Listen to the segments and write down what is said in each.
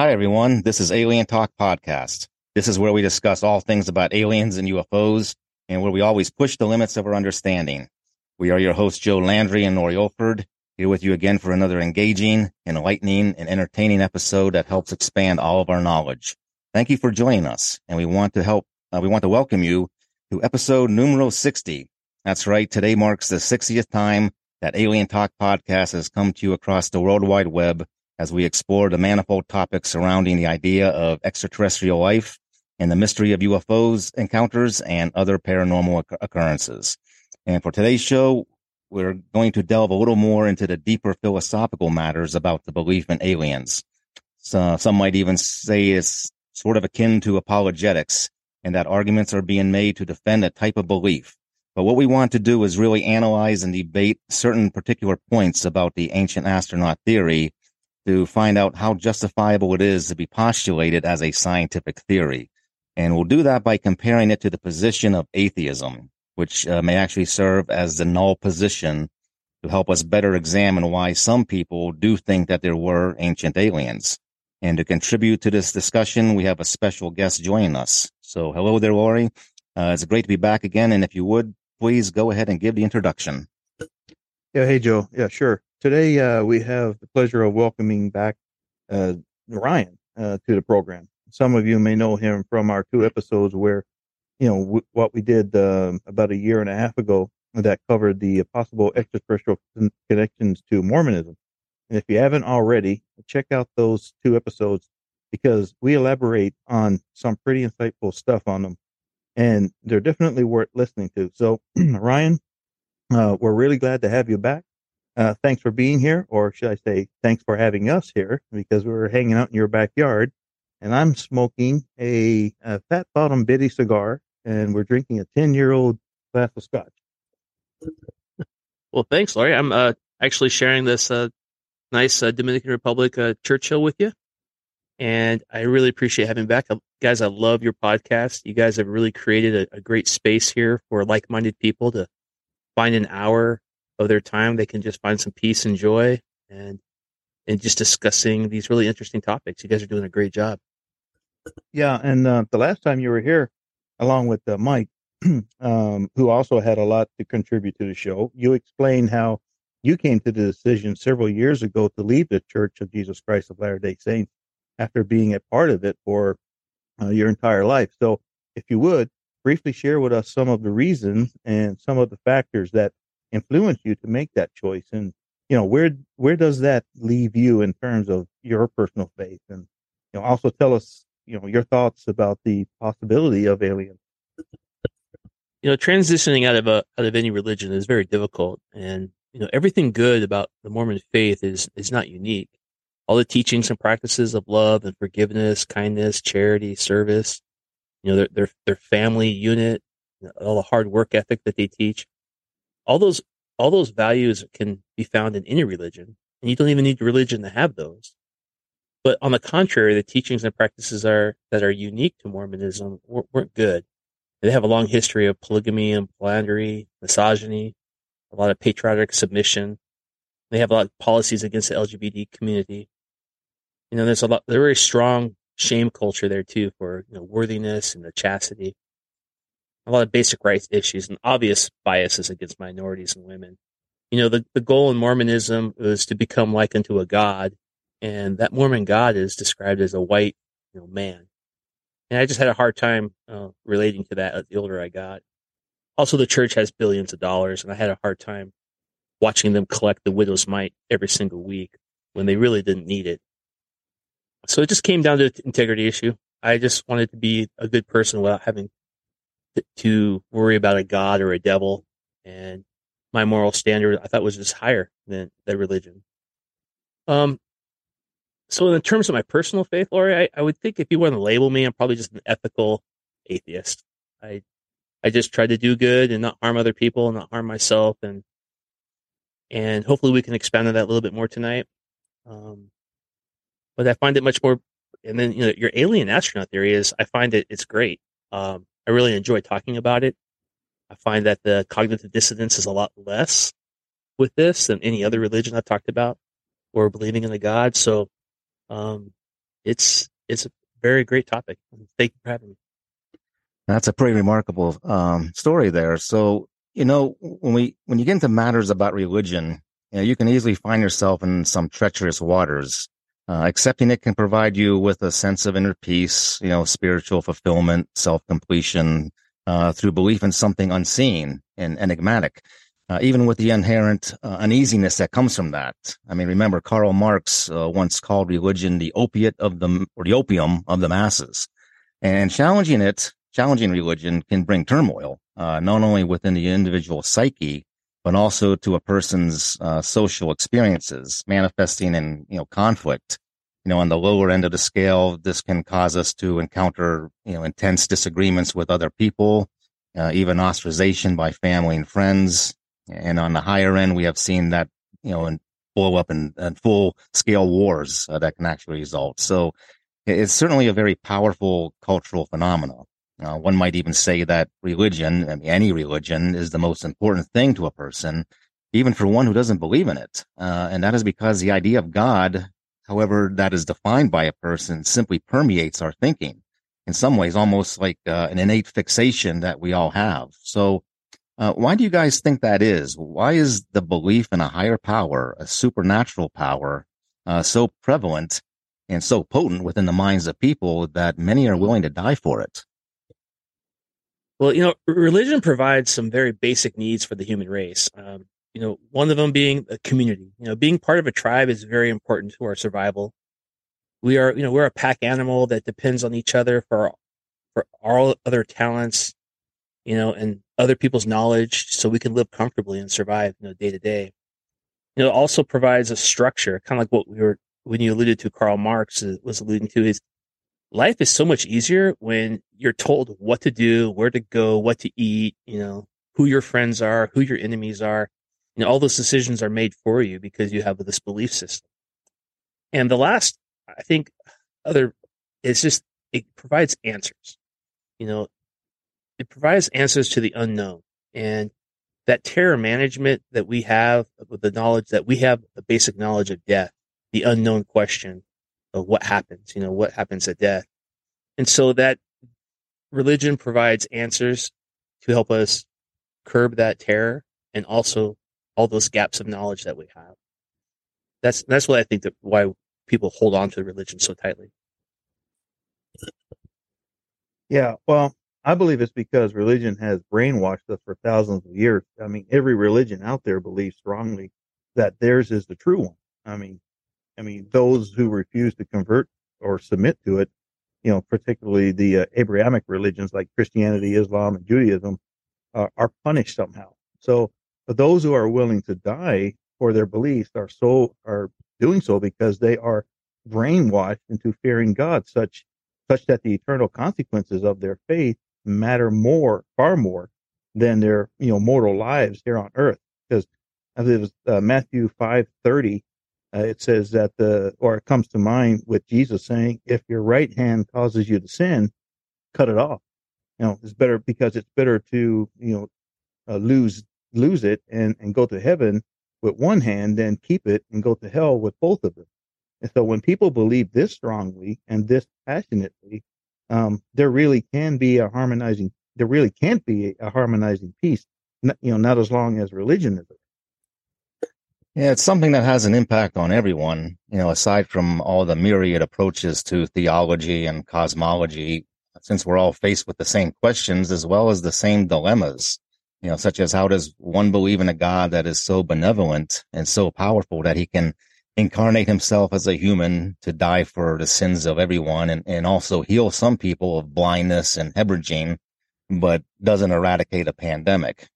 Hi, everyone. This is Alien Talk Podcast. This is where we discuss all things about aliens and UFOs and where we always push the limits of our understanding. We are your hosts, Joe Landry and Lori Olford, here with you again for another engaging, enlightening, and entertaining episode that helps expand all of our knowledge. Thank you for joining us, and we want to help, uh, we want to welcome you to episode numero 60. That's right. Today marks the 60th time that Alien Talk Podcast has come to you across the World Wide Web as we explore the manifold topics surrounding the idea of extraterrestrial life and the mystery of UFOs encounters and other paranormal occurrences. And for today's show, we're going to delve a little more into the deeper philosophical matters about the belief in aliens. So some might even say it's sort of akin to apologetics and that arguments are being made to defend a type of belief. But what we want to do is really analyze and debate certain particular points about the ancient astronaut theory to find out how justifiable it is to be postulated as a scientific theory. And we'll do that by comparing it to the position of atheism, which uh, may actually serve as the null position to help us better examine why some people do think that there were ancient aliens. And to contribute to this discussion, we have a special guest joining us. So hello there, Lori. Uh, it's great to be back again. And if you would, please go ahead and give the introduction. Yeah. Hey, Joe. Yeah, sure. Today, uh, we have the pleasure of welcoming back uh, Ryan uh, to the program. Some of you may know him from our two episodes where, you know, w- what we did um, about a year and a half ago that covered the possible extraterrestrial connections to Mormonism. And if you haven't already, check out those two episodes because we elaborate on some pretty insightful stuff on them and they're definitely worth listening to. So, Ryan, uh, we're really glad to have you back. Uh, thanks for being here, or should I say, thanks for having us here because we are hanging out in your backyard, and I'm smoking a, a Fat Bottom Betty cigar, and we're drinking a ten year old glass of scotch. Well, thanks, Lori. I'm uh, actually sharing this uh, nice uh, Dominican Republic uh, Churchill with you, and I really appreciate having back, uh, guys. I love your podcast. You guys have really created a, a great space here for like minded people to find an hour of their time, they can just find some peace and joy and and just discussing these really interesting topics. You guys are doing a great job. Yeah, and uh, the last time you were here, along with uh, Mike, um, who also had a lot to contribute to the show, you explained how you came to the decision several years ago to leave the Church of Jesus Christ of Latter Day Saints after being a part of it for uh, your entire life. So, if you would briefly share with us some of the reasons and some of the factors that influence you to make that choice and you know where where does that leave you in terms of your personal faith and you know also tell us you know your thoughts about the possibility of aliens. You know transitioning out of a out of any religion is very difficult and you know everything good about the mormon faith is is not unique. All the teachings and practices of love and forgiveness kindness charity service you know their their, their family unit all the hard work ethic that they teach all those all those values can be found in any religion, and you don't even need religion to have those. But on the contrary, the teachings and practices are that are unique to Mormonism weren't good. They have a long history of polygamy and philandry, misogyny, a lot of patriotic submission. They have a lot of policies against the LGBT community. You know, there's a lot, there's a very strong shame culture there too for you know, worthiness and the chastity a lot of basic rights issues and obvious biases against minorities and women. You know, the, the goal in Mormonism is to become like unto a god, and that Mormon god is described as a white, you know, man. And I just had a hard time uh, relating to that the older I got. Also, the church has billions of dollars, and I had a hard time watching them collect the widow's mite every single week when they really didn't need it. So it just came down to an integrity issue. I just wanted to be a good person without having to worry about a god or a devil. And my moral standard, I thought was just higher than that religion. Um, so in terms of my personal faith, Lori, I, I would think if you want to label me, I'm probably just an ethical atheist. I, I just try to do good and not harm other people and not harm myself. And, and hopefully we can expand on that a little bit more tonight. Um, but I find it much more, and then, you know, your alien astronaut theory is, I find it, it's great. Um, I really enjoy talking about it. I find that the cognitive dissonance is a lot less with this than any other religion I've talked about or believing in a God. So, um, it's it's a very great topic. Thank you for having me. That's a pretty remarkable um, story there. So, you know, when we when you get into matters about religion, you, know, you can easily find yourself in some treacherous waters. Uh, accepting it can provide you with a sense of inner peace, you know, spiritual fulfillment, self completion, uh, through belief in something unseen and enigmatic uh, even with the inherent uh, uneasiness that comes from that. I mean, remember Karl Marx uh, once called religion the opiate of the or the opium of the masses, and challenging it, challenging religion can bring turmoil uh, not only within the individual psyche but also to a person's uh, social experiences, manifesting in you know conflict. You know, on the lower end of the scale, this can cause us to encounter you know intense disagreements with other people, uh, even ostracization by family and friends and on the higher end, we have seen that, you know, and blow up in, in full scale wars uh, that can actually result. So it's certainly a very powerful cultural phenomenon. Uh, one might even say that religion, I mean, any religion, is the most important thing to a person, even for one who doesn't believe in it. Uh, and that is because the idea of God, however that is defined by a person, simply permeates our thinking. In some ways, almost like uh, an innate fixation that we all have. So uh, why do you guys think that is? Why is the belief in a higher power, a supernatural power, uh, so prevalent and so potent within the minds of people that many are willing to die for it? Well, you know, religion provides some very basic needs for the human race. Um, you know, one of them being a community. You know, being part of a tribe is very important to our survival. We are, you know, we're a pack animal that depends on each other for for all other talents, you know, and other people's knowledge so we can live comfortably and survive, you know, day to day. You know, it also provides a structure, kind of like what we were, when you alluded to Karl Marx uh, was alluding to is life is so much easier when you're told what to do, where to go, what to eat, you know, who your friends are, who your enemies are. You know, all those decisions are made for you because you have this belief system. And the last, I think, other, is just, it provides answers. You know, it provides answers to the unknown and that terror management that we have with the knowledge that we have the basic knowledge of death, the unknown question of what happens, you know, what happens at death. And so that religion provides answers to help us curb that terror and also all those gaps of knowledge that we have. That's that's what I think that why people hold on to religion so tightly. Yeah, well, I believe it's because religion has brainwashed us for thousands of years. I mean, every religion out there believes strongly that theirs is the true one. I mean, I mean, those who refuse to convert or submit to it, you know, particularly the uh, Abrahamic religions like Christianity, Islam, and Judaism, uh, are punished somehow. So, those who are willing to die for their beliefs are so are doing so because they are brainwashed into fearing God, such such that the eternal consequences of their faith matter more, far more than their, you know, mortal lives here on earth. Because as it was uh, Matthew 5 30, uh, it says that the, or it comes to mind with Jesus saying, if your right hand causes you to sin, cut it off. You know, it's better because it's better to, you know, uh, lose, lose it and, and go to heaven with one hand than keep it and go to hell with both of them. And so when people believe this strongly and this passionately, um, there really can be a harmonizing, there really can't be a harmonizing peace, you know, not as long as religion is. Yeah, it's something that has an impact on everyone, you know, aside from all the myriad approaches to theology and cosmology, since we're all faced with the same questions as well as the same dilemmas, you know, such as how does one believe in a God that is so benevolent and so powerful that he can incarnate himself as a human to die for the sins of everyone and, and also heal some people of blindness and hemorrhaging, but doesn't eradicate a pandemic.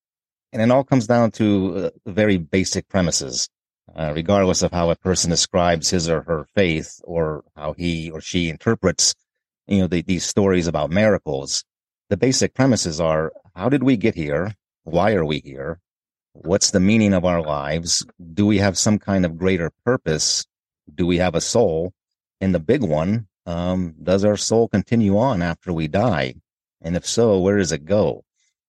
And it all comes down to uh, very basic premises, uh, regardless of how a person describes his or her faith or how he or she interprets, you know, the, these stories about miracles. The basic premises are, how did we get here? Why are we here? What's the meaning of our lives? Do we have some kind of greater purpose? Do we have a soul? And the big one, um, does our soul continue on after we die? And if so, where does it go?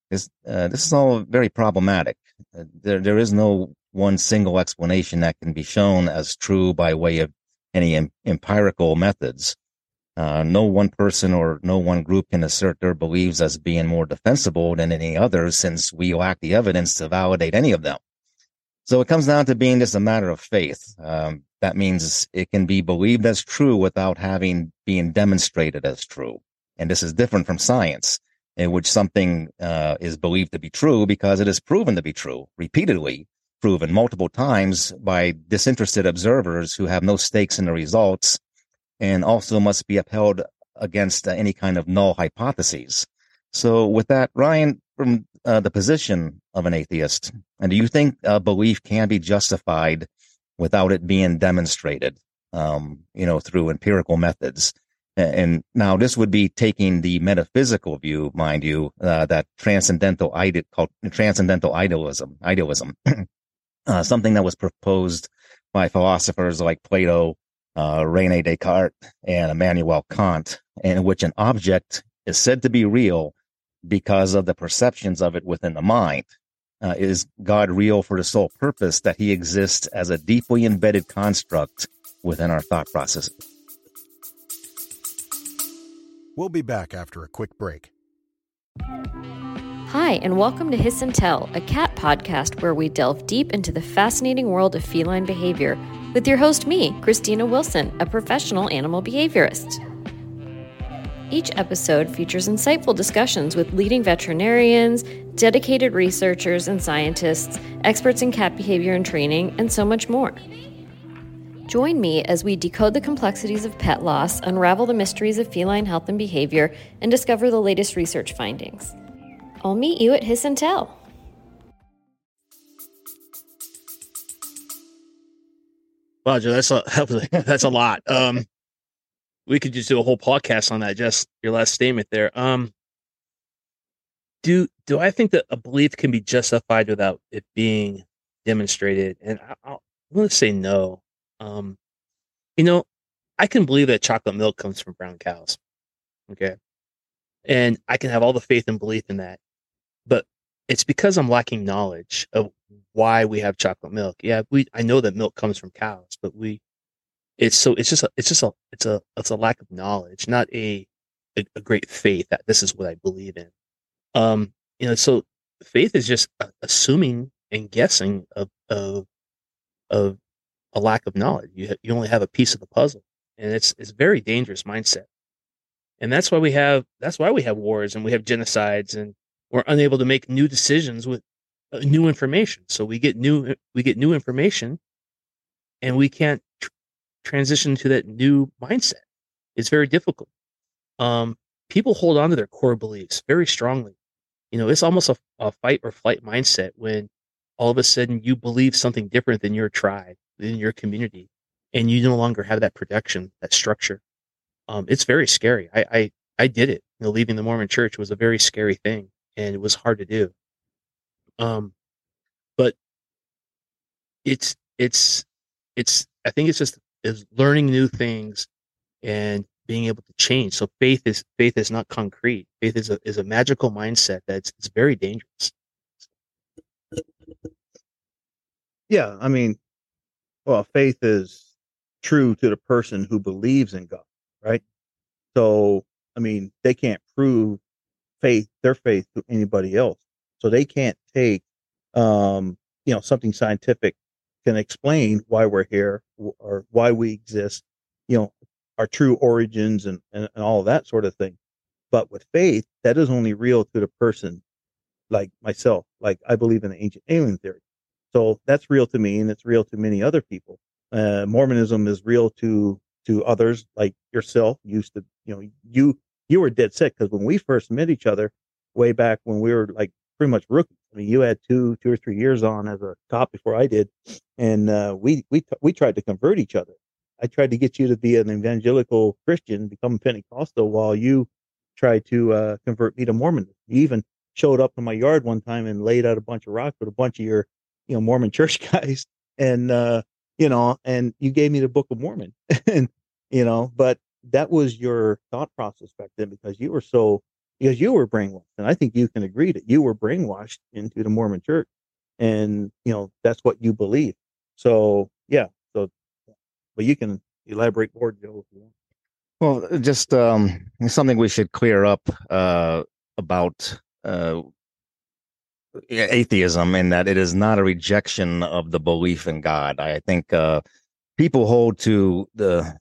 This, uh, this is all very problematic. Uh, there, there is no one single explanation that can be shown as true by way of any em- empirical methods. Uh, no one person or no one group can assert their beliefs as being more defensible than any others since we lack the evidence to validate any of them. So it comes down to being just a matter of faith. Um, that means it can be believed as true without having being demonstrated as true. And this is different from science, in which something uh, is believed to be true because it is proven to be true repeatedly, proven multiple times by disinterested observers who have no stakes in the results and also must be upheld against uh, any kind of null hypotheses. So with that, Ryan, from uh, the position of an atheist, and do you think uh, belief can be justified without it being demonstrated, um, you know, through empirical methods? And now this would be taking the metaphysical view, mind you, uh, that transcendental called transcendental idealism, idealism, uh, something that was proposed by philosophers like Plato, uh, Rene Descartes, and Immanuel Kant, in which an object is said to be real because of the perceptions of it within the mind. Uh, is God real for the sole purpose that he exists as a deeply embedded construct within our thought processes? We'll be back after a quick break. Hi, and welcome to Hiss and Tell, a cat podcast where we delve deep into the fascinating world of feline behavior with your host, me, Christina Wilson, a professional animal behaviorist. Each episode features insightful discussions with leading veterinarians, dedicated researchers and scientists, experts in cat behavior and training, and so much more. Join me as we decode the complexities of pet loss, unravel the mysteries of feline health and behavior, and discover the latest research findings. I'll meet you at Hiss and Tell. Wow, Joe, that's a that's a lot. Um, we could just do a whole podcast on that. Just your last statement there. Um, do do I think that a belief can be justified without it being demonstrated? And I, I'll, I'm going to say no. Um, you know, I can believe that chocolate milk comes from brown cows. Okay, and I can have all the faith and belief in that, but it's because I'm lacking knowledge of why we have chocolate milk. Yeah, we I know that milk comes from cows, but we it's so it's just a, it's just a it's a it's a lack of knowledge, not a, a a, great faith that this is what I believe in. Um, you know, so faith is just assuming and guessing of of of a lack of knowledge. You you only have a piece of the puzzle, and it's it's very dangerous mindset. And that's why we have that's why we have wars and we have genocides and we're unable to make new decisions with uh, new information. So we get new we get new information, and we can't tr- transition to that new mindset. It's very difficult. Um, people hold on to their core beliefs very strongly. You know, it's almost a, a fight or flight mindset when all of a sudden you believe something different than your tribe, than your community, and you no longer have that protection, that structure. Um, it's very scary. I, I I did it. You know, leaving the Mormon Church was a very scary thing and it was hard to do. Um, but it's it's it's I think it's just is learning new things and being able to change. So faith is faith is not concrete. Faith is a is a magical mindset that's it's very dangerous. Yeah, I mean, well, faith is true to the person who believes in God, right? So, I mean, they can't prove faith, their faith to anybody else. So they can't take, um, you know, something scientific can explain why we're here or why we exist, you know, our true origins and, and, and all that sort of thing. But with faith, that is only real to the person like myself. Like I believe in the ancient alien theory. So that's real to me and it's real to many other people. Uh, Mormonism is real to, to others like yourself used to, you know, you you were dead sick because when we first met each other way back when we were like pretty much rookies. I mean, you had two, two or three years on as a cop before I did, and uh, we we we tried to convert each other. I tried to get you to be an evangelical Christian, become Pentecostal, while you tried to uh, convert me to Mormon. You even showed up in my yard one time and laid out a bunch of rocks with a bunch of your, you know, Mormon church guys, and uh, you know, and you gave me the Book of Mormon, and you know, but that was your thought process back then because you were so because you were brainwashed and i think you can agree that you were brainwashed into the mormon church and you know that's what you believe. So yeah so but you can elaborate more joe if you want. Well, just um, something we should clear up uh, about uh, atheism in that it is not a rejection of the belief in God. I think uh, people hold to the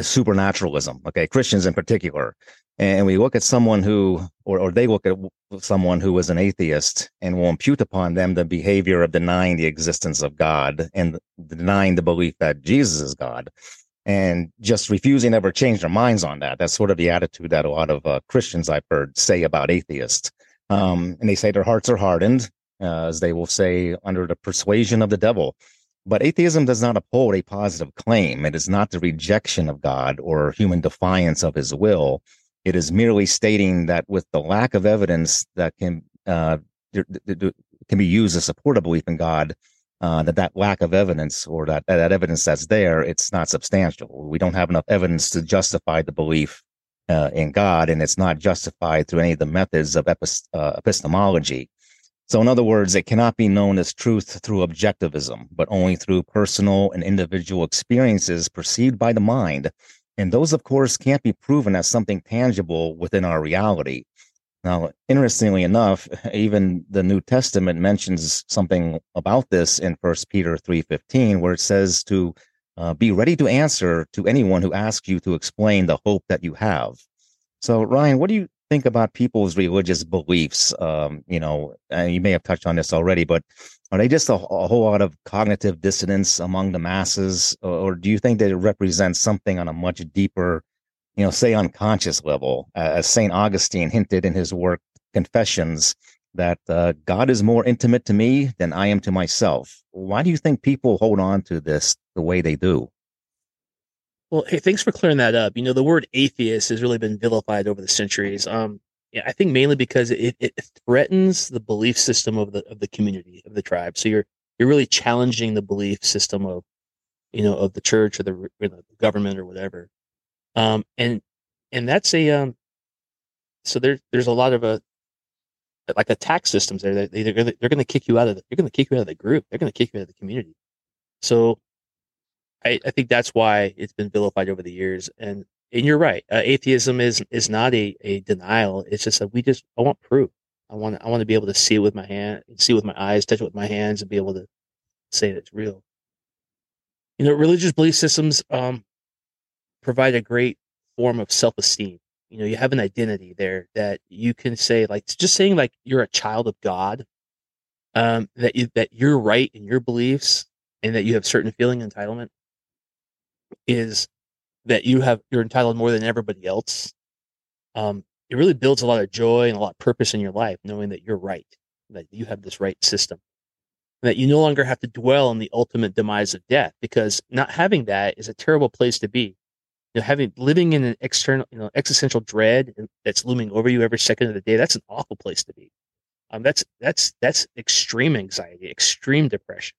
supernaturalism, okay, Christians in particular. And we look at someone who, or, or they look at someone who is an atheist and will impute upon them the behavior of denying the existence of God and denying the belief that Jesus is God and just refusing to ever change their minds on that. That's sort of the attitude that a lot of uh, Christians I've heard say about atheists. Um, and they say their hearts are hardened, uh, as they will say, under the persuasion of the devil. But atheism does not uphold a positive claim. It is not the rejection of God or human defiance of his will. It is merely stating that with the lack of evidence that can uh, can be used to support a belief in God, uh, that that lack of evidence or that, that evidence that's there, it's not substantial. We don't have enough evidence to justify the belief uh, in God, and it's not justified through any of the methods of epist- uh, epistemology. So, in other words, it cannot be known as truth through objectivism, but only through personal and individual experiences perceived by the mind. And those, of course, can't be proven as something tangible within our reality. Now, interestingly enough, even the New Testament mentions something about this in First Peter 3:15 where it says to uh, be ready to answer to anyone who asks you to explain the hope that you have. So, Ryan, what do you think about people's religious beliefs? Um, you know, you may have touched on this already, but are they just a, a whole lot of cognitive dissonance among the masses, or, or do you think that it represents something on a much deeper you know, say unconscious level, uh, as St. Augustine hinted in his work Confessions, that uh, God is more intimate to me than I am to myself. Why do you think people hold on to this the way they do? Well, hey, thanks for clearing that up. You know, the word atheist has really been vilified over the centuries. Um, yeah, I think mainly because it, it threatens the belief system of the of the community of the tribe. So you're you're really challenging the belief system of, you know, of the church or the, or the government or whatever. Um, and and that's a um, so there's there's a lot of a like the tax systems there. They, they're they're going to kick you out of the, they're going to kick you out of the group. They're going to kick you out of the community. So I, I think that's why it's been vilified over the years. And and you're right. Uh, atheism is is not a, a denial. It's just that we just I want proof. I want I want to be able to see it with my hand, see it with my eyes, touch it with my hands, and be able to say that it's real. You know, religious belief systems um, provide a great form of self esteem. You know, you have an identity there that you can say, like, just saying, like, you're a child of God, um, that you, that you're right in your beliefs and that you have certain feeling entitlement is that you have, you're entitled more than everybody else. Um, it really builds a lot of joy and a lot of purpose in your life, knowing that you're right, that you have this right system that you no longer have to dwell on the ultimate demise of death because not having that is a terrible place to be you know, having living in an external, you know, existential dread that's looming over you every second of the day, that's an awful place to be. Um, that's that's that's extreme anxiety, extreme depression,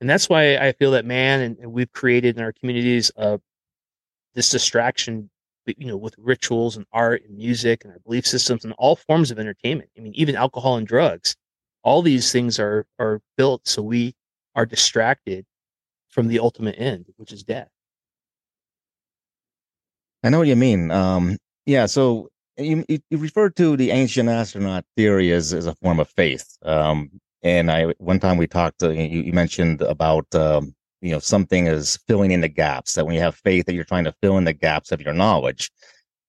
and that's why I feel that man and, and we've created in our communities uh, this distraction, you know, with rituals and art and music and our belief systems and all forms of entertainment. I mean, even alcohol and drugs. All these things are are built so we are distracted from the ultimate end, which is death. I know what you mean. Um, yeah. So you, you referred to the ancient astronaut theory as, as a form of faith. Um, and I one time we talked. Uh, you, you, mentioned about um, you know something is filling in the gaps. That when you have faith, that you're trying to fill in the gaps of your knowledge.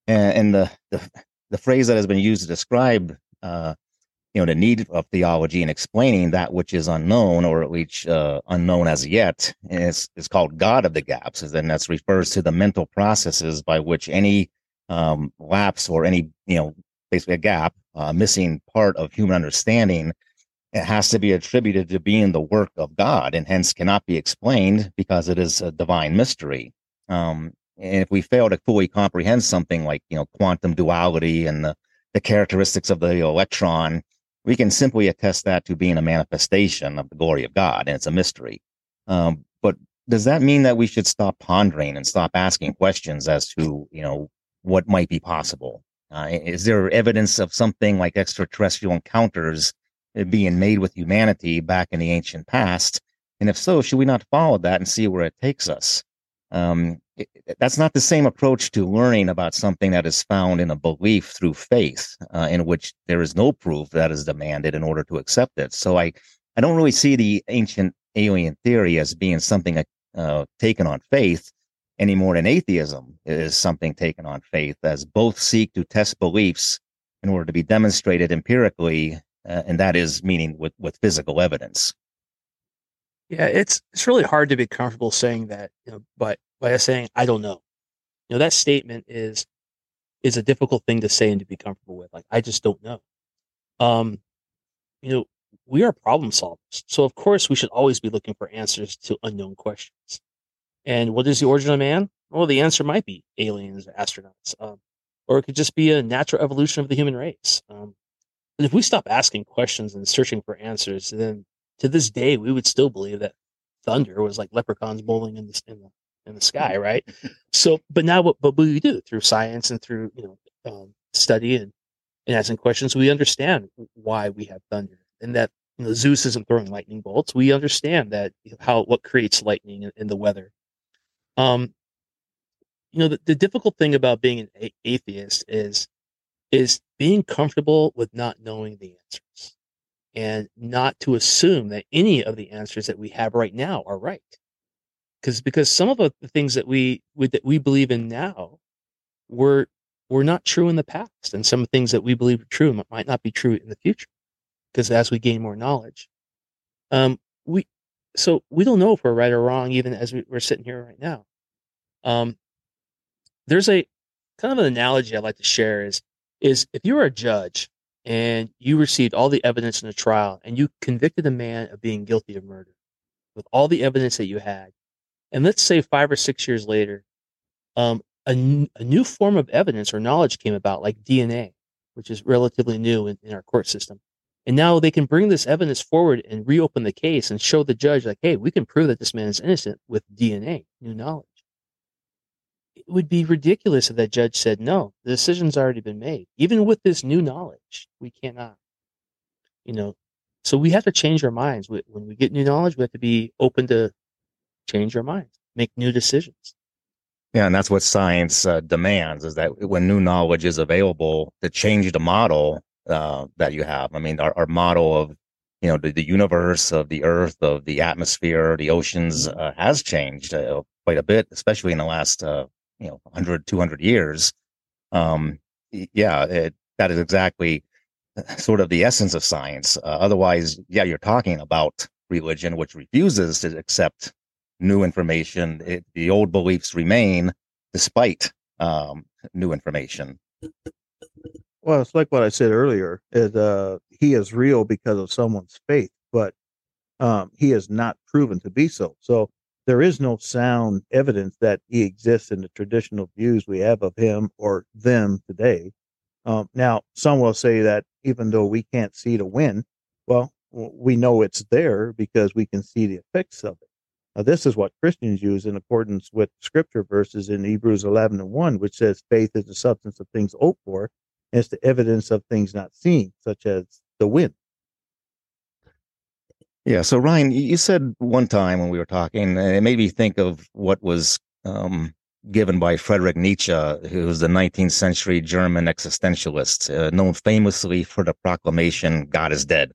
And, and the, the the phrase that has been used to describe uh, you know the need of theology and explaining that which is unknown or at least uh, unknown as yet is is called God of the gaps, and that refers to the mental processes by which any um, lapse or any you know basically a gap, uh, missing part of human understanding, it has to be attributed to being the work of God, and hence cannot be explained because it is a divine mystery. Um, and if we fail to fully comprehend something like you know quantum duality and the the characteristics of the electron we can simply attest that to being a manifestation of the glory of God, and it's a mystery. Um, but does that mean that we should stop pondering and stop asking questions as to, you know, what might be possible? Uh, is there evidence of something like extraterrestrial encounters being made with humanity back in the ancient past? And if so, should we not follow that and see where it takes us? Um, that's not the same approach to learning about something that is found in a belief through faith, uh, in which there is no proof that is demanded in order to accept it. So I, I don't really see the ancient alien theory as being something uh, taken on faith any more than atheism is something taken on faith, as both seek to test beliefs in order to be demonstrated empirically, uh, and that is meaning with, with physical evidence. Yeah, it's it's really hard to be comfortable saying that, you know, but by saying I don't know. You know, that statement is is a difficult thing to say and to be comfortable with. Like I just don't know. Um, you know, we are problem solvers. So of course we should always be looking for answers to unknown questions. And what is the origin of man? Well, the answer might be aliens, or astronauts, um, or it could just be a natural evolution of the human race. Um, and if we stop asking questions and searching for answers, then to this day we would still believe that thunder was like leprechauns bowling in the in the, in the sky, right? so, but now what, what we do through science and through you know um, study and and asking questions, we understand why we have thunder and that you know, Zeus isn't throwing lightning bolts. We understand that how what creates lightning in, in the weather. Um, you know, the, the difficult thing about being an a- atheist is is being comfortable with not knowing the answers and not to assume that any of the answers that we have right now are right. Because because some of the things that we that we believe in now were were not true in the past, and some things that we believe are true might not be true in the future. Because as we gain more knowledge, um, we so we don't know if we're right or wrong, even as we, are sitting here right now. Um, there's a kind of an analogy I'd like to share is is if you were a judge and you received all the evidence in the trial and you convicted a man of being guilty of murder with all the evidence that you had, and let's say five or six years later, um, a, n- a new form of evidence or knowledge came about, like DNA, which is relatively new in, in our court system. And now they can bring this evidence forward and reopen the case and show the judge, like, hey, we can prove that this man is innocent with DNA, new knowledge. It would be ridiculous if that judge said, no, the decision's already been made. Even with this new knowledge, we cannot. You know, so we have to change our minds. When we get new knowledge, we have to be open to change our minds, make new decisions. Yeah, and that's what science uh, demands is that when new knowledge is available, to change the model uh, that you have. I mean, our, our model of you know the, the universe of the earth of the atmosphere the oceans mm-hmm. uh, has changed uh, quite a bit especially in the last uh, you know 100 200 years um, yeah it, that is exactly uh, sort of the essence of science uh, otherwise yeah you're talking about religion which refuses to accept new information it, the old beliefs remain despite um, new information well, it's like what I said earlier. Is uh, he is real because of someone's faith, but um, he is not proven to be so. So there is no sound evidence that he exists in the traditional views we have of him or them today. Um, now, some will say that even though we can't see the wind, well, we know it's there because we can see the effects of it. Now, this is what Christians use in accordance with scripture verses in Hebrews 11 and 1, which says faith is the substance of things hoped for as the evidence of things not seen, such as the wind. Yeah. So Ryan, you said one time when we were talking, it made me think of what was um, given by Friedrich Nietzsche, who was the 19th century German existentialist, uh, known famously for the proclamation "God is dead,"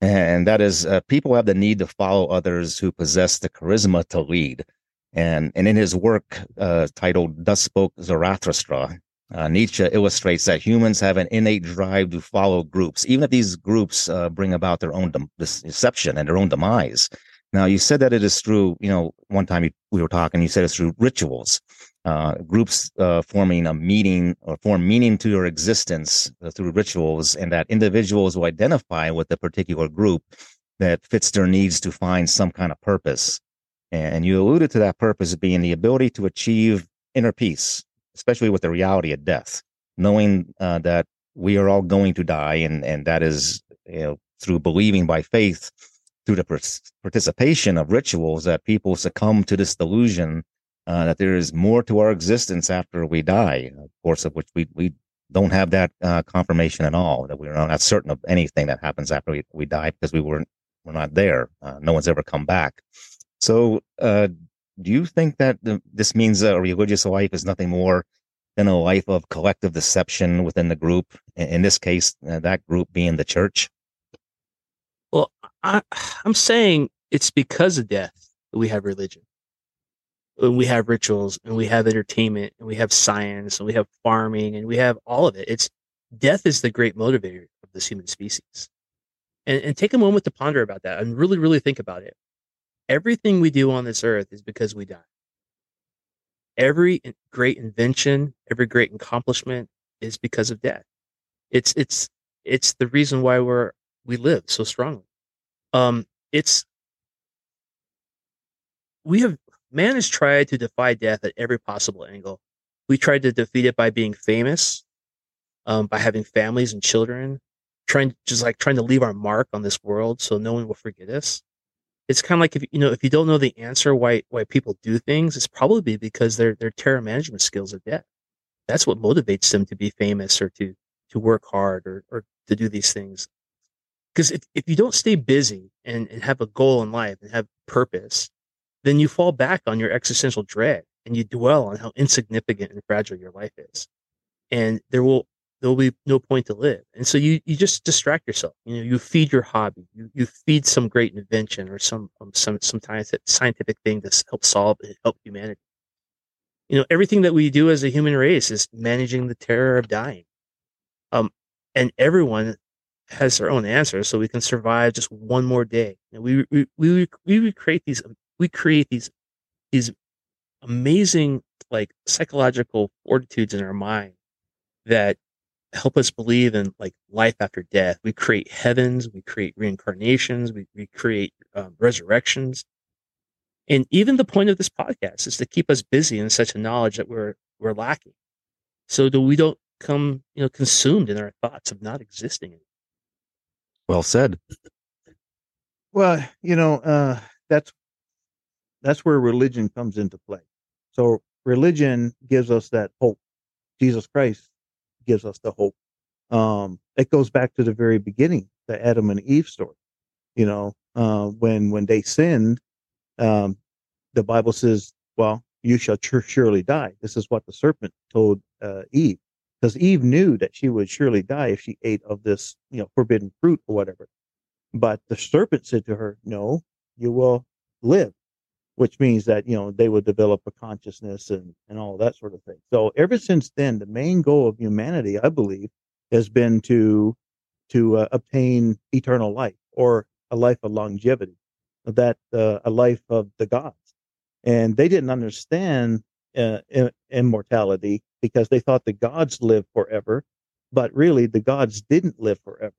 and that is, uh, people have the need to follow others who possess the charisma to lead. And and in his work uh, titled "Thus Spoke Zarathustra," Uh, Nietzsche illustrates that humans have an innate drive to follow groups, even if these groups uh, bring about their own de- deception and their own demise. Now, you said that it is through, you know, one time you, we were talking, you said it's through rituals, uh, groups uh, forming a meaning or form meaning to your existence uh, through rituals, and that individuals will identify with a particular group that fits their needs to find some kind of purpose. And you alluded to that purpose being the ability to achieve inner peace especially with the reality of death, knowing uh, that we are all going to die, and and that is you know through believing by faith, through the participation of rituals, that people succumb to this delusion uh, that there is more to our existence after we die. Of course, of which we we don't have that uh, confirmation at all. That we're not certain of anything that happens after we, we die because we weren't we're not there. Uh, no one's ever come back. So, uh, do you think that this means a religious life is nothing more than a life of collective deception within the group? In this case, uh, that group being the church. Well, I, I'm saying it's because of death that we have religion. And we have rituals and we have entertainment and we have science and we have farming and we have all of it. It's death is the great motivator of this human species. And, and take a moment to ponder about that and really, really think about it. Everything we do on this earth is because we die. Every great invention, every great accomplishment is because of death. It's it's it's the reason why we're we live so strongly. Um, it's we have man has tried to defy death at every possible angle. We tried to defeat it by being famous, um, by having families and children, trying just like trying to leave our mark on this world so no one will forget us. It's kind of like if you know if you don't know the answer why why people do things, it's probably because their their terror management skills are dead. That's what motivates them to be famous or to to work hard or or to do these things. Because if, if you don't stay busy and, and have a goal in life and have purpose, then you fall back on your existential dread and you dwell on how insignificant and fragile your life is. And there will there will be no point to live. And so you, you just distract yourself. You know, you feed your hobby, you, you feed some great invention or some, um, some, some scientific thing to help solve, help humanity. You know, everything that we do as a human race is managing the terror of dying. Um, and everyone has their own answer so we can survive just one more day. You know, we, we, we, we create these, we create these, these amazing, like psychological fortitudes in our mind that help us believe in like life after death. We create heavens, we create reincarnations, we, we create um, resurrections. And even the point of this podcast is to keep us busy in such a knowledge that we're, we're lacking. So that we don't come, you know, consumed in our thoughts of not existing. Well said. Well, you know, uh, that's, that's where religion comes into play. So religion gives us that hope. Jesus Christ gives us the hope. Um, it goes back to the very beginning, the Adam and Eve story. You know, uh, when when they sinned, um, the Bible says, "Well, you shall surely die." This is what the serpent told uh, Eve, because Eve knew that she would surely die if she ate of this, you know, forbidden fruit or whatever. But the serpent said to her, "No, you will live." Which means that you know they would develop a consciousness and and all that sort of thing. So ever since then, the main goal of humanity, I believe, has been to to uh, obtain eternal life or a life of longevity, that uh, a life of the gods, and they didn't understand uh, immortality because they thought the gods lived forever, but really the gods didn't live forever.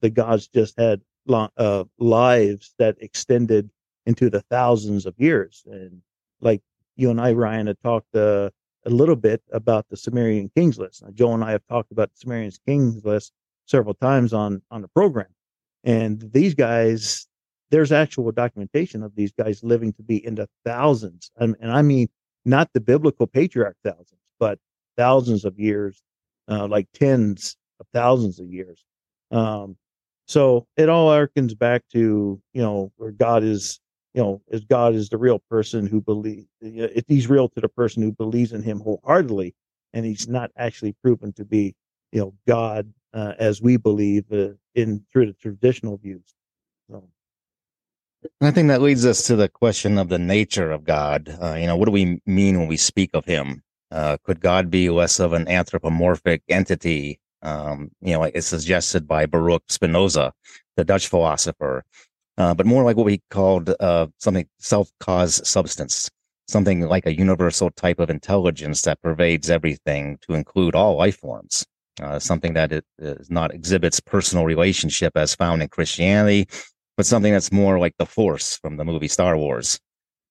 The gods just had long, uh, lives that extended into the thousands of years. And like you and I, Ryan, had talked uh, a little bit about the Sumerian Kings list. Now, Joe and I have talked about the Sumerian Kings list several times on on the program. And these guys, there's actual documentation of these guys living to be in the thousands. And, and I mean, not the biblical patriarch thousands, but thousands of years, uh, like tens of thousands of years. Um, so it all harkens back to, you know, where God is you know, as God is the real person who believes, if he's real to the person who believes in him wholeheartedly, and he's not actually proven to be, you know, God uh, as we believe uh, in through the traditional views. So. I think that leads us to the question of the nature of God. Uh, you know, what do we mean when we speak of Him? Uh, could God be less of an anthropomorphic entity? Um, you know, it's suggested by Baruch Spinoza, the Dutch philosopher, uh, but more like what we called uh, something self-cause substance, something like a universal type of intelligence that pervades everything to include all life forms. Uh, something that it is not exhibits personal relationship as found in Christianity, but something that's more like the Force from the movie Star Wars.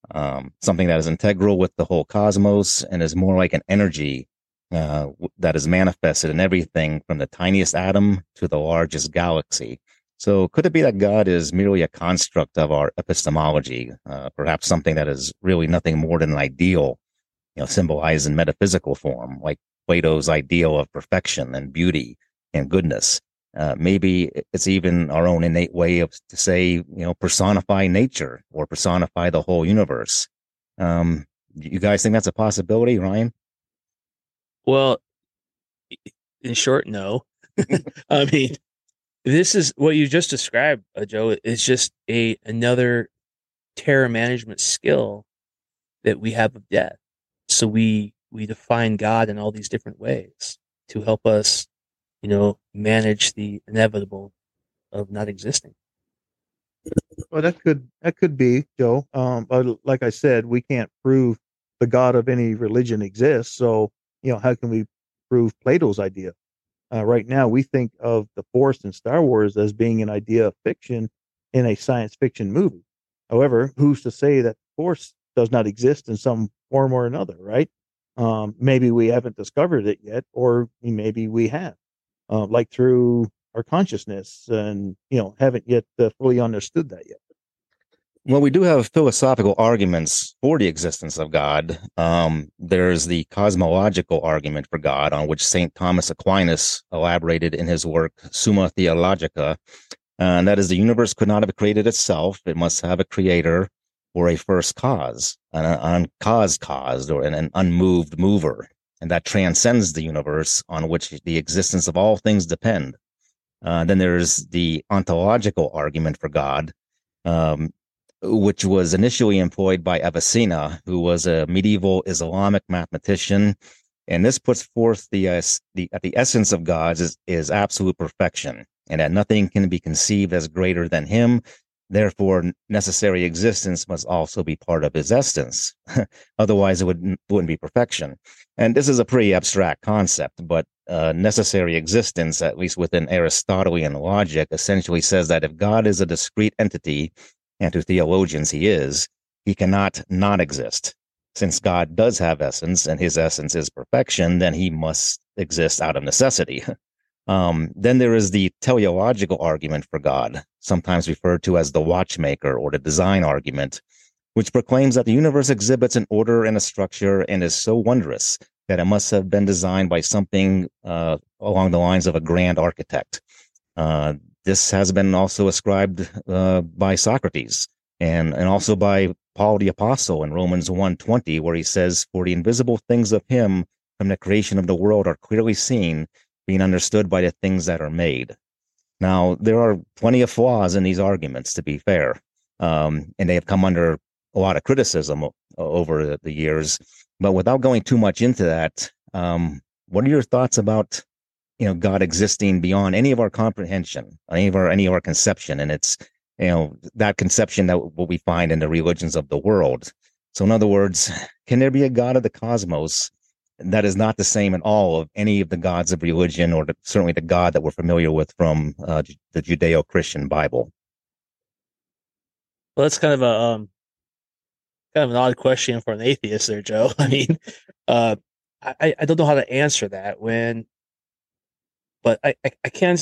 Um, something that is integral with the whole cosmos and is more like an energy uh, that is manifested in everything from the tiniest atom to the largest galaxy. So could it be that God is merely a construct of our epistemology, uh, perhaps something that is really nothing more than an ideal, you know, symbolized in metaphysical form, like Plato's ideal of perfection and beauty and goodness? Uh, maybe it's even our own innate way of to say, you know, personify nature or personify the whole universe. Um, you guys think that's a possibility, Ryan? Well, in short, no. I mean, this is what you just described, uh, Joe. Is just a another terror management skill that we have of death. So we we define God in all these different ways to help us, you know, manage the inevitable of not existing. Well, that could that could be Joe. Um, but like I said, we can't prove the God of any religion exists. So you know, how can we prove Plato's idea? Uh, right now, we think of the Force in Star Wars as being an idea of fiction in a science fiction movie. However, who's to say that Force does not exist in some form or another, right? Um, maybe we haven't discovered it yet, or maybe we have, uh, like through our consciousness, and you know, haven't yet uh, fully understood that yet. Well, we do have philosophical arguments for the existence of God. Um, there's the cosmological argument for God, on which St. Thomas Aquinas elaborated in his work Summa Theologica. And that is, the universe could not have created itself. It must have a creator or a first cause, an uncaused caused or an, an unmoved mover. And that transcends the universe on which the existence of all things depend. Uh, then there's the ontological argument for God, um, which was initially employed by Avicenna, who was a medieval Islamic mathematician. And this puts forth the, uh, the the essence of God is, is absolute perfection, and that nothing can be conceived as greater than Him. Therefore, necessary existence must also be part of His essence. Otherwise, it would wouldn't be perfection. And this is a pretty abstract concept, but uh, necessary existence, at least within Aristotelian logic, essentially says that if God is a discrete entity and to theologians he is, he cannot not exist. Since God does have essence and his essence is perfection, then he must exist out of necessity. Um, then there is the teleological argument for God, sometimes referred to as the watchmaker or the design argument, which proclaims that the universe exhibits an order and a structure and is so wondrous that it must have been designed by something uh, along the lines of a grand architect. Uh, this has been also ascribed uh, by Socrates and, and also by Paul the Apostle in Romans 1.20, where he says, For the invisible things of him from the creation of the world are clearly seen, being understood by the things that are made. Now, there are plenty of flaws in these arguments, to be fair, um, and they have come under a lot of criticism over the years. But without going too much into that, um, what are your thoughts about you know God existing beyond any of our comprehension, any of our any of our conception, and it's you know that conception that what we find in the religions of the world. So, in other words, can there be a God of the cosmos that is not the same at all of any of the gods of religion, or the, certainly the God that we're familiar with from uh, the Judeo-Christian Bible? Well, that's kind of a um, kind of an odd question for an atheist, there, Joe. I mean, uh, I I don't know how to answer that when but I, I, I can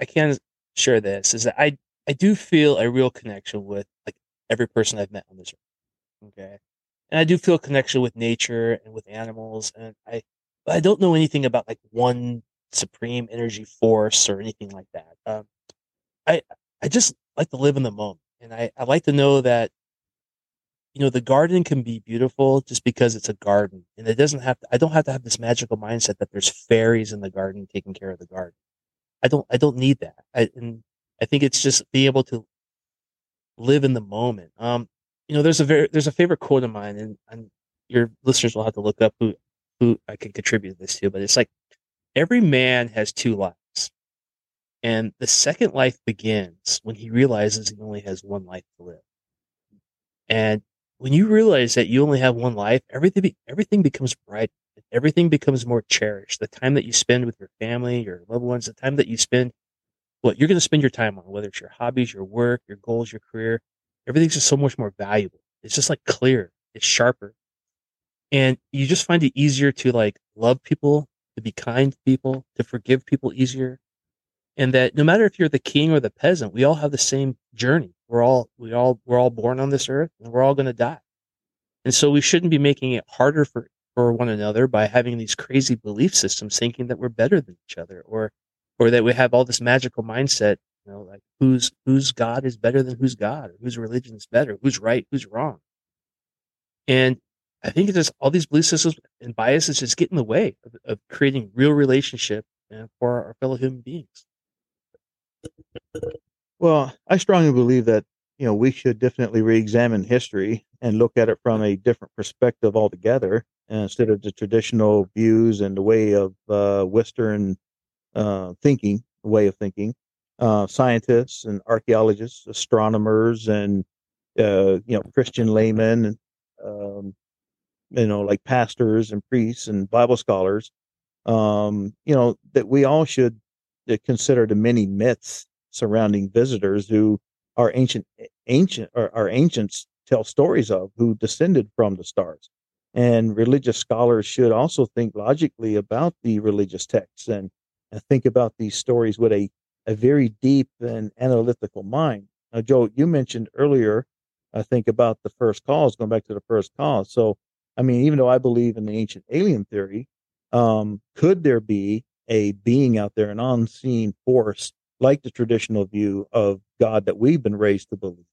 I can share this is that I I do feel a real connection with like every person I've met on this earth. Okay. And I do feel a connection with nature and with animals and I I don't know anything about like one supreme energy force or anything like that. Um, I I just like to live in the moment and I, I like to know that you know the garden can be beautiful just because it's a garden and it doesn't have to i don't have to have this magical mindset that there's fairies in the garden taking care of the garden. I don't i don't need that. I, and i think it's just being able to live in the moment. Um you know there's a very there's a favorite quote of mine and, and your listeners will have to look up who who i can contribute this to but it's like every man has two lives and the second life begins when he realizes he only has one life to live. And when you realize that you only have one life, everything be, everything becomes bright. Everything becomes more cherished. The time that you spend with your family, your loved ones, the time that you spend, what you're going to spend your time on, whether it's your hobbies, your work, your goals, your career, everything's just so much more valuable. It's just like clear. It's sharper. And you just find it easier to like love people, to be kind to people, to forgive people easier. And that no matter if you're the king or the peasant, we all have the same journey. We're all we all we're all born on this earth and we're all going to die. And so we shouldn't be making it harder for for one another by having these crazy belief systems thinking that we're better than each other or or that we have all this magical mindset, you know, like whose whose God is better than whose God or whose religion is better, who's right, who's wrong. And I think it's just all these belief systems and biases just get in the way of, of creating real relationship uh, for our fellow human beings. Well, I strongly believe that you know we should definitely re-examine history and look at it from a different perspective altogether instead of the traditional views and the way of uh, Western uh, thinking, way of thinking. Uh, scientists and archaeologists, astronomers, and uh, you know Christian laymen, um, you know like pastors and priests and Bible scholars. Um, you know that we all should uh, consider the many myths surrounding visitors who our ancient ancient or our ancients tell stories of who descended from the stars. And religious scholars should also think logically about the religious texts and, and think about these stories with a, a very deep and analytical mind. Now joe you mentioned earlier i think about the first cause going back to the first cause. So i mean even though i believe in the ancient alien theory um, could there be a being out there an unseen force like the traditional view of God that we've been raised to believe.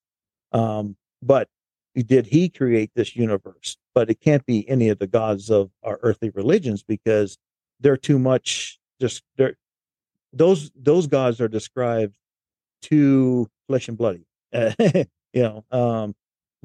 Um, but did he create this universe? But it can't be any of the gods of our earthly religions because they're too much just they're those those gods are described too flesh and bloody. you know, um,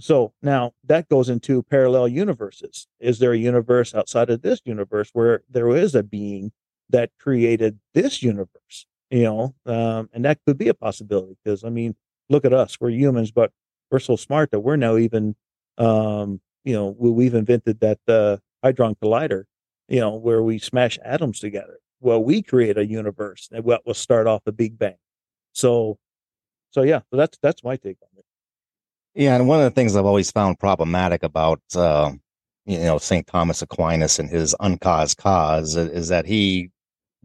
so now that goes into parallel universes. Is there a universe outside of this universe where there is a being that created this universe? You know, um, and that could be a possibility because I mean, look at us, we're humans, but we're so smart that we're now even, um, you know, we, have invented that uh, hadron collider, you know, where we smash atoms together. Well, we create a universe that will will start off a Big Bang. So, so yeah, so that's that's my take on it. Yeah, and one of the things I've always found problematic about uh, you know Saint Thomas Aquinas and his uncaused cause is that he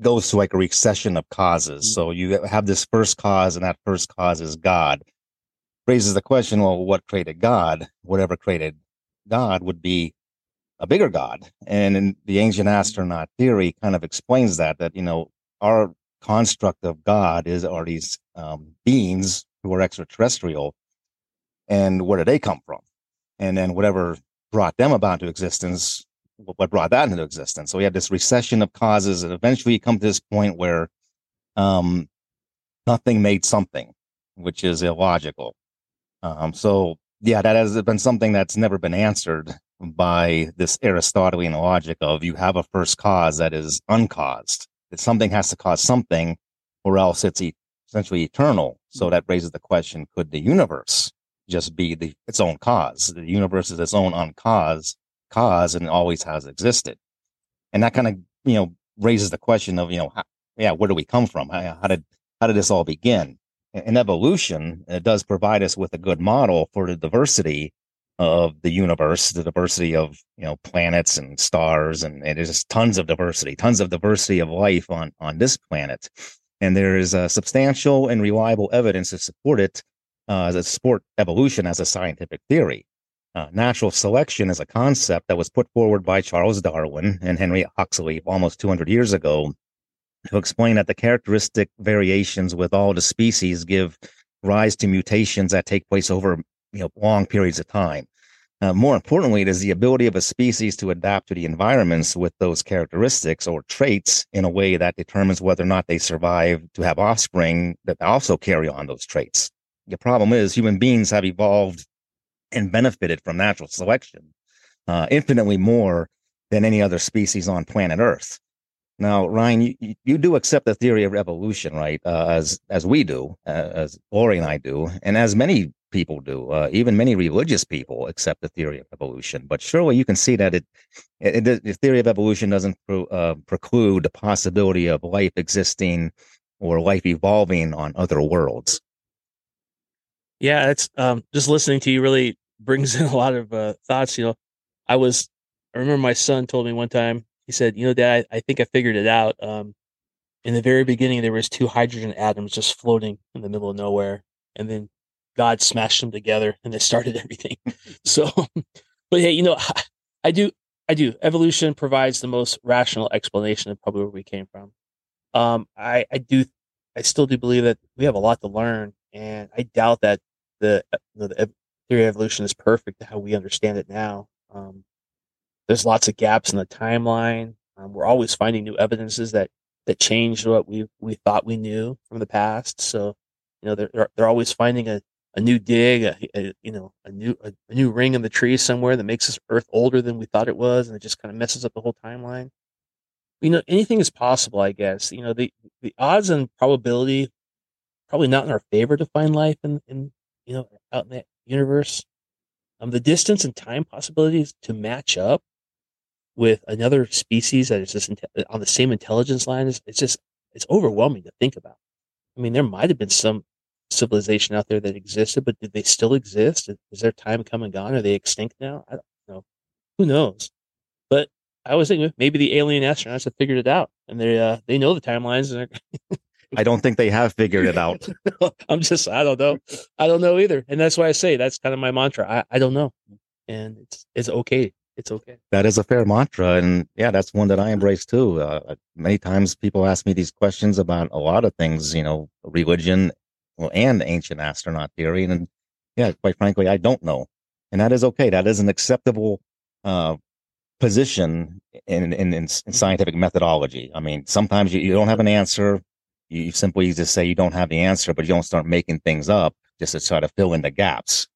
goes to like a recession of causes. Mm-hmm. So you have this first cause, and that first cause is God. Raises the question: Well, what created God? Whatever created God would be a bigger God. And in the ancient mm-hmm. astronaut theory, kind of explains that that you know our construct of God is are these um, beings who are extraterrestrial, and where did they come from? And then whatever brought them about to existence what brought that into existence. So we had this recession of causes, and eventually you come to this point where um, nothing made something, which is illogical. Um, so yeah, that has been something that's never been answered by this Aristotelian logic of you have a first cause that is uncaused. That something has to cause something, or else it's e- essentially eternal. So that raises the question: Could the universe just be the its own cause? The universe is its own uncause cause and always has existed. And that kind of, you know, raises the question of, you know, how, yeah, where do we come from? How, how, did, how did this all begin? And evolution, it does provide us with a good model for the diversity of the universe, the diversity of, you know, planets and stars. And, and there's tons of diversity, tons of diversity of life on, on this planet. And there is a substantial and reliable evidence to support it, uh, to support evolution as a scientific theory. Uh, natural selection is a concept that was put forward by Charles Darwin and Henry Huxley almost 200 years ago to explain that the characteristic variations with all the species give rise to mutations that take place over you know, long periods of time. Uh, more importantly, it is the ability of a species to adapt to the environments with those characteristics or traits in a way that determines whether or not they survive to have offspring that also carry on those traits. The problem is human beings have evolved and benefited from natural selection uh, infinitely more than any other species on planet Earth. Now, Ryan, you, you do accept the theory of evolution, right? Uh, as as we do, uh, as Lori and I do, and as many people do, uh, even many religious people accept the theory of evolution. But surely you can see that it, it, the theory of evolution doesn't uh, preclude the possibility of life existing or life evolving on other worlds. Yeah, it's um, just listening to you really brings in a lot of uh, thoughts. You know, I was, I remember my son told me one time, he said, you know, dad, I, I think I figured it out. Um, in the very beginning, there was two hydrogen atoms just floating in the middle of nowhere. And then God smashed them together and it started everything. so, but hey, you know, I do, I do. Evolution provides the most rational explanation of probably where we came from. Um, I, I do, I still do believe that we have a lot to learn, and I doubt that the, the, the theory of evolution is perfect to how we understand it now. Um, there's lots of gaps in the timeline. Um, we're always finding new evidences that that change what we we thought we knew from the past. So, you know, they're they're always finding a, a new dig, a, a you know, a new a, a, new ring in the tree somewhere that makes this Earth older than we thought it was, and it just kind of messes up the whole timeline. You know, anything is possible, I guess. You know, the the odds and probability probably not in our favor to find life in in you know out in that universe. Um, the distance and time possibilities to match up with another species that is just on the same intelligence line is it's just it's overwhelming to think about. I mean, there might have been some civilization out there that existed, but did they still exist? Is their time come and gone? Are they extinct now? I don't know. Who knows? But I was thinking maybe the alien astronauts have figured it out, and they uh, they know the timelines. And I don't think they have figured it out. I'm just I don't know. I don't know either, and that's why I say that's kind of my mantra. I, I don't know, and it's it's okay it's okay. That is a fair mantra, and yeah, that's one that I embrace too. Uh, many times people ask me these questions about a lot of things, you know, religion and ancient astronaut theory, and yeah, quite frankly, I don't know, and that is okay. That is an acceptable uh, position in, in, in scientific methodology. I mean, sometimes you, you don't have an answer. You simply just say you don't have the answer, but you don't start making things up just to try to fill in the gaps.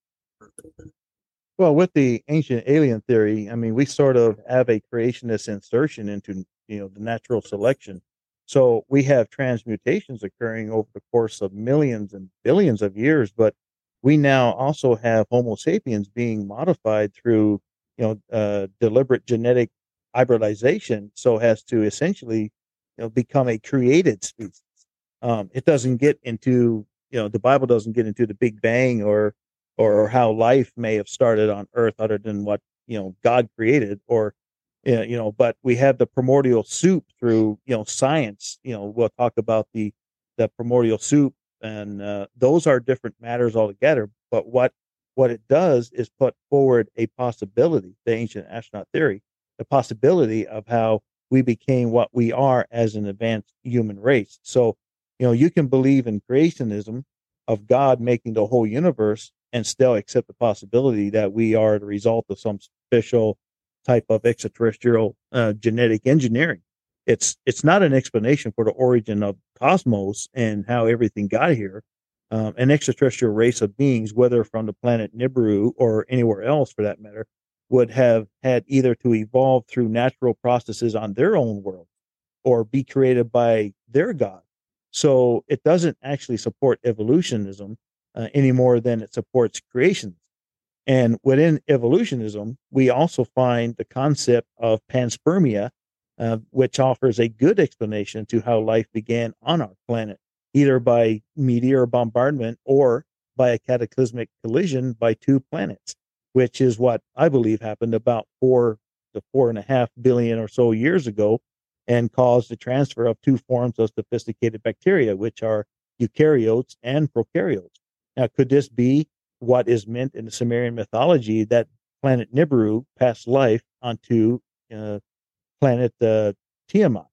Well, with the ancient alien theory, I mean, we sort of have a creationist insertion into you know the natural selection. So we have transmutations occurring over the course of millions and billions of years, but we now also have Homo sapiens being modified through you know uh, deliberate genetic hybridization, so as to essentially you know become a created species. Um, it doesn't get into you know the Bible doesn't get into the Big Bang or or how life may have started on earth other than what you know god created or you know but we have the primordial soup through you know science. You know we'll talk about the the primordial soup and uh, those are different matters altogether but what what it does is put forward a possibility the ancient astronaut theory the possibility of how we became what we are as an advanced human race. So you know you can believe in creationism of god making the whole universe and still accept the possibility that we are the result of some special type of extraterrestrial uh, genetic engineering. It's it's not an explanation for the origin of cosmos and how everything got here. Um, an extraterrestrial race of beings, whether from the planet Nibiru or anywhere else for that matter, would have had either to evolve through natural processes on their own world or be created by their god. So it doesn't actually support evolutionism uh, any more than it supports creation. And within evolutionism, we also find the concept of panspermia, uh, which offers a good explanation to how life began on our planet, either by meteor bombardment or by a cataclysmic collision by two planets, which is what I believe happened about four to four and a half billion or so years ago and caused the transfer of two forms of sophisticated bacteria, which are eukaryotes and prokaryotes. Now, could this be what is meant in the Sumerian mythology that planet Nibiru passed life onto uh, planet uh, Tiamat?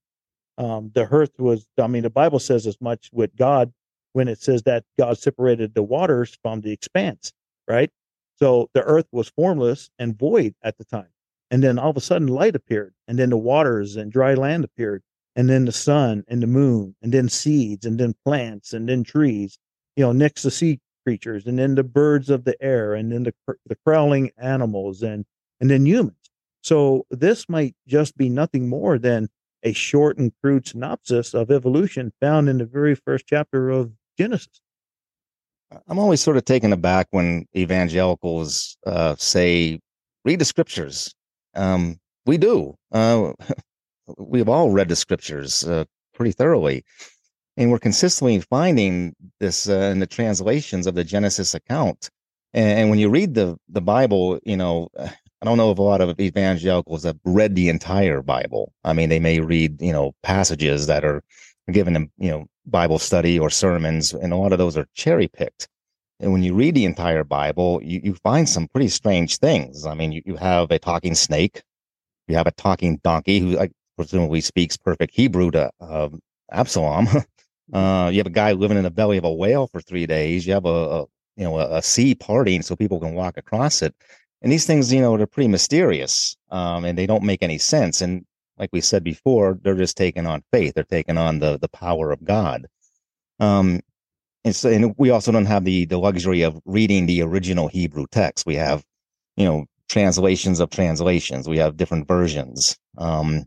Um, the earth was, I mean, the Bible says as much with God when it says that God separated the waters from the expanse, right? So the earth was formless and void at the time. And then all of a sudden light appeared, and then the waters and dry land appeared, and then the sun and the moon, and then seeds, and then plants, and then trees, you know, next to sea creatures and then the birds of the air and then the, the crawling animals and and then humans. So this might just be nothing more than a short and crude synopsis of evolution found in the very first chapter of genesis. I'm always sort of taken aback when evangelicals uh, say read the scriptures um, we do uh, we've all read the scriptures uh, pretty thoroughly and we're consistently finding this uh, in the translations of the Genesis account. And, and, when you read the the Bible, you know, I don't know if a lot of evangelicals have read the entire Bible. I mean, they may read, you know, passages that are given them, you know, Bible study or sermons, and a lot of those are cherry picked. And when you read the entire Bible, you, you find some pretty strange things. I mean, you, you have a talking snake, you have a talking donkey who like, presumably speaks perfect Hebrew to uh, Absalom. Uh, you have a guy living in the belly of a whale for three days. You have a, a you know a, a, sea parting so people can walk across it. and these things, you know, they're pretty mysterious, um, and they don't make any sense. And like we said before, they're just taking on faith. They're taking on the the power of God. Um, and so, and we also don't have the the luxury of reading the original Hebrew text. We have, you know, translations of translations. We have different versions, um,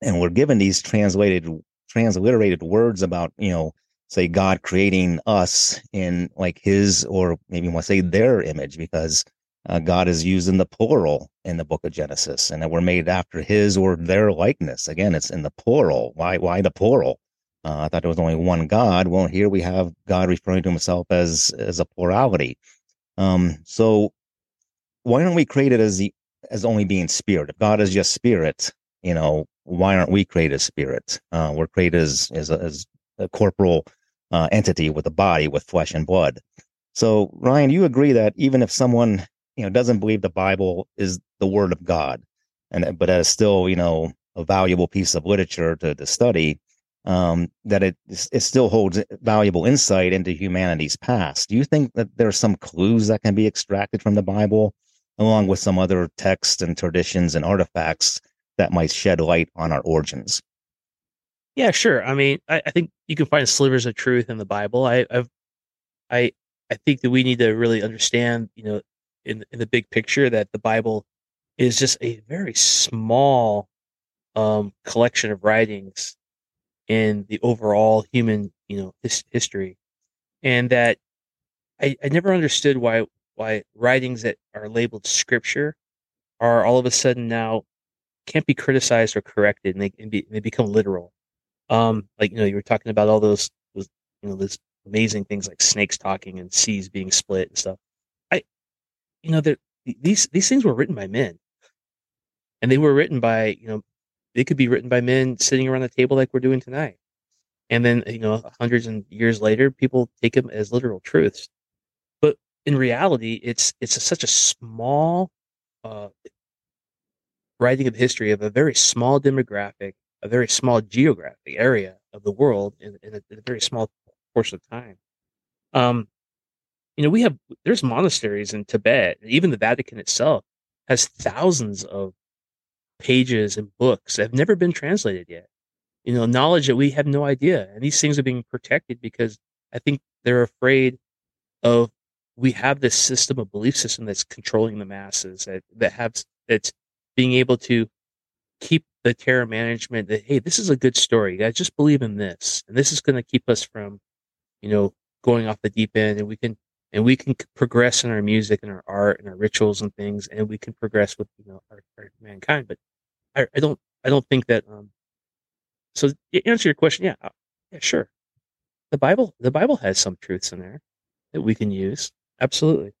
and we're given these translated transliterated words about, you know, say God creating us in like His or maybe you want to say their image because uh, God is used in the plural in the book of Genesis, and that we're made after His or their likeness. Again, it's in the plural. Why? Why the plural? Uh, I thought there was only one God. Well, here we have God referring to Himself as as a plurality. Um, so why aren't we created as the as only being spirit? If God is just spirit, you know, why aren't we created as spirit? Uh, we're created as as a, as a corporal uh, entity with a body with flesh and blood. So, Ryan, you agree that even if someone you know doesn't believe the Bible is the word of God, and but as still you know a valuable piece of literature to, to study, um, that it it still holds valuable insight into humanity's past. Do you think that there are some clues that can be extracted from the Bible, along with some other texts and traditions and artifacts that might shed light on our origins? Yeah, sure. I mean, I, I think you can find slivers of truth in the Bible. I, I've, I, I think that we need to really understand, you know, in in the big picture that the Bible is just a very small um, collection of writings in the overall human you know his, history, and that I, I never understood why why writings that are labeled scripture are all of a sudden now can't be criticized or corrected and they be, they become literal. Um, like you know you were talking about all those those you know those amazing things like snakes talking and seas being split and stuff. I, you know, these these things were written by men, and they were written by you know, they could be written by men sitting around the table like we're doing tonight, and then you know, hundreds of years later, people take them as literal truths. But in reality, it's it's a, such a small uh, writing of history of a very small demographic, a very small geographic area of the world in, in, a, in a very small portion of time. Um, you know, we have there's monasteries in Tibet, even the Vatican itself has thousands of pages and books that have never been translated yet. You know, knowledge that we have no idea, and these things are being protected because I think they're afraid of we have this system of belief system that's controlling the masses that that have that's being able to keep the terror management that hey this is a good story guys just believe in this and this is going to keep us from you know going off the deep end and we can and we can progress in our music and our art and our rituals and things, and we can progress with you know our, our mankind. But I, I, don't I don't think that. Um, so to answer your question, yeah, uh, yeah, sure. The Bible the Bible has some truths in there that we can use. Absolutely.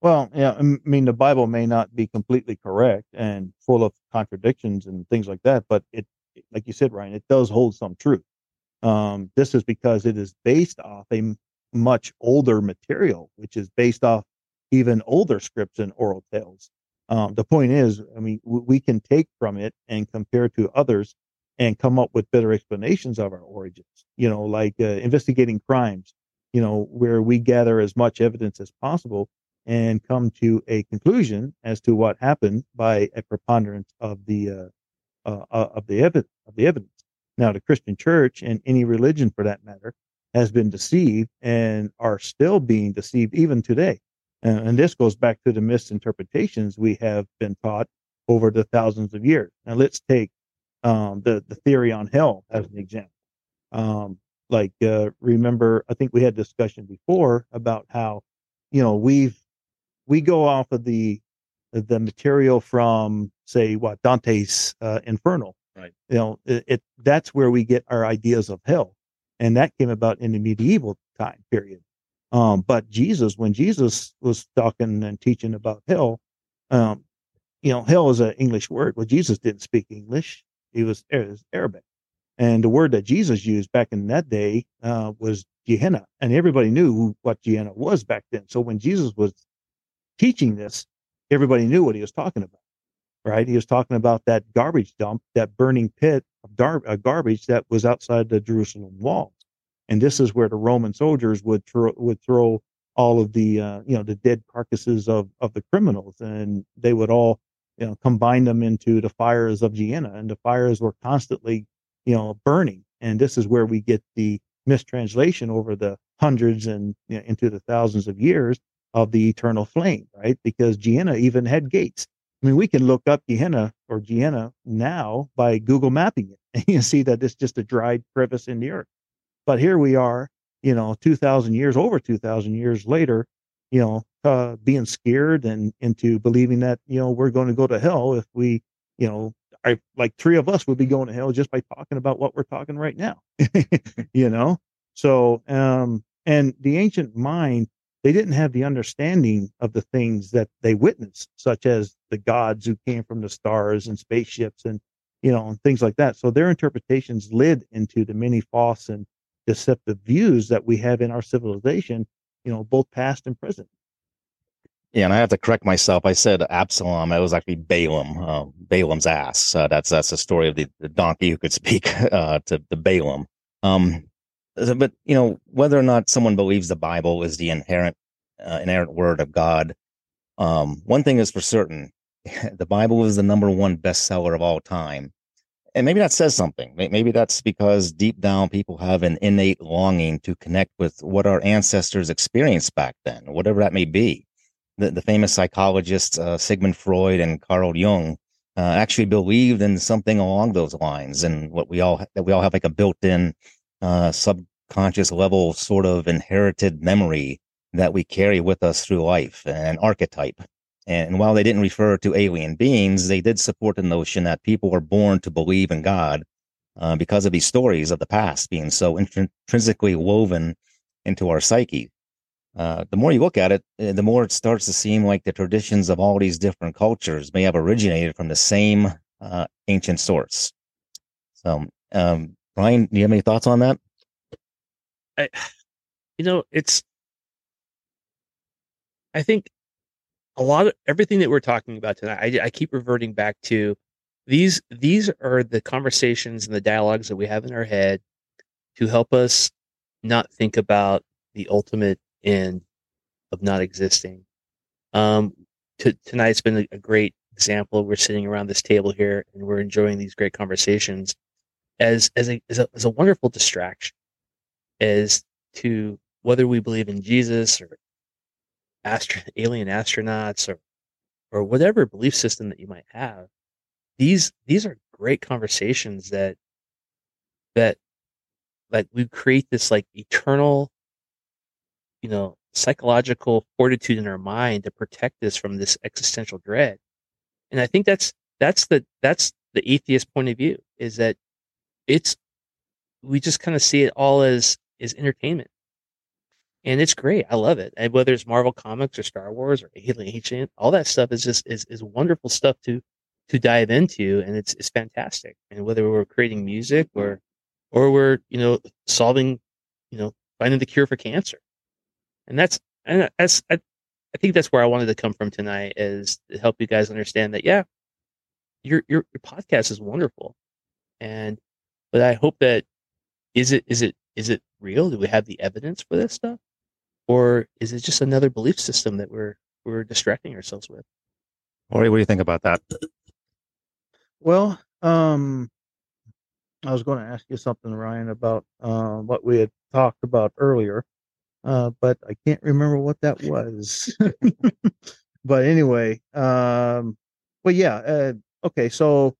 Well, yeah, I mean the Bible may not be completely correct and full of contradictions and things like that, but it, like you said, Ryan, it does hold some truth. Um, this is because it is based off a much older material, which is based off even older scripts and oral tales. Um, the point is, I mean, w- we can take from it and compare to others and come up with better explanations of our origins, you know, like uh, investigating crimes, you know, where we gather as much evidence as possible and come to a conclusion as to what happened by a preponderance of the uh, uh, uh of the evidence of the evidence. Now, the Christian Church and any religion, for that matter, has been deceived and are still being deceived even today. And, and this goes back to the misinterpretations we have been taught over the thousands of years. Now let's take um, the the theory on hell as an example. Um, like uh, remember, I think we had discussion before about how you know we've we go off of the the material from say what Dante's uh, Inferno. Right. You know, it, it that's where we get our ideas of hell and that came about in the medieval time period. Um, but Jesus, when Jesus was talking and teaching about hell, um, you know, hell is an English word. Well, Jesus didn't speak English; he was, was Arabic, and the word that Jesus used back in that day uh, was Gehenna, and everybody knew what Gehenna was back then. So when Jesus was teaching this, everybody knew what he was talking about right? He was talking about that garbage dump, that burning pit of dar- uh, garbage that was outside the Jerusalem walls. And this is where the Roman soldiers would throw, would throw all of the uh, you know the dead carcasses of of the criminals, and they would all you know combine them into the fires of Gehenna, and the fires were constantly you know burning, and this is where we get the mistranslation over the hundreds and you know, into the thousands of years of the eternal flame, right? Because Gehenna even had gates. I mean, we can look up Gehenna or Gehenna now by Google mapping it, and you see that it's just a dried crevice in the earth. But here we are, you know, 2,000 years, over 2,000 years later, you know, uh, being scared and into believing that, you know, we're going to go to hell if we, you know, I like three of us would be going to hell just by talking about what we're talking right now, you know? So, um, and the ancient mind, they didn't have the understanding of the things that they witnessed, such as the gods who came from the stars and spaceships and, you know, and things like that. So their interpretations led into the many false and deceptive views that we have in our civilization, you know, both past and present. Yeah, and I have to correct myself. I said Absalom. It was actually Balaam, uh, Balaam's ass. Uh, that's that's the story of the, the donkey who could speak uh, to the Balaam. Um, but you know, whether or not someone believes the Bible is the inherent uh, inerrant word of God, um, one thing is for certain: the Bible is the number one bestseller of all time and maybe that says something. Maybe that's because deep down people have an innate longing to connect with what our ancestors experienced back then, whatever that may be. The, the famous psychologists uh, Sigmund Freud and Carl Jung uh, actually believed in something along those lines, and what we all that we all have like a built-in uh, subconscious level sort of inherited memory that we carry with us through life, an archetype. And while they didn't refer to alien beings, they did support the notion that people were born to believe in God uh, because of these stories of the past being so intrinsically woven into our psyche. Uh, the more you look at it, uh, the more it starts to seem like the traditions of all these different cultures may have originated from the same uh, ancient source. So, um, Brian, do you have any thoughts on that? I, you know, it's. I think a lot of everything that we're talking about tonight, I, I keep reverting back to these. These are the conversations and the dialogues that we have in our head to help us not think about the ultimate end of not existing. Um, to, tonight's been a, a great example. We're sitting around this table here and we're enjoying these great conversations as as a as a, as a wonderful distraction as to whether we believe in Jesus or astro- alien astronauts or or whatever belief system that you might have these these are great conversations that that like we create this like eternal you know psychological fortitude in our mind to protect us from this existential dread. And i think that's that's the that's the atheist point of view is that it's we just kind of see it all as as entertainment and it's great. I love it. And whether it's Marvel Comics or Star Wars or Alien Ancient, all that stuff is just is, is wonderful stuff to to dive into, and it's it's fantastic. And whether we're creating music or or we're you know solving, you know, finding the cure for cancer, and that's and that's I, I think that's where I wanted to come from tonight is to help you guys understand that yeah, your your your podcast is wonderful, and but I hope that is it is it is it real? Do we have the evidence for this stuff? Or is it just another belief system that we're we're distracting ourselves with? Lori, what do you think about that? Well, um, I was going to ask you something, Ryan, about uh, what we had talked about earlier, uh, but I can't remember what that was. but anyway, um, but yeah, uh, okay. So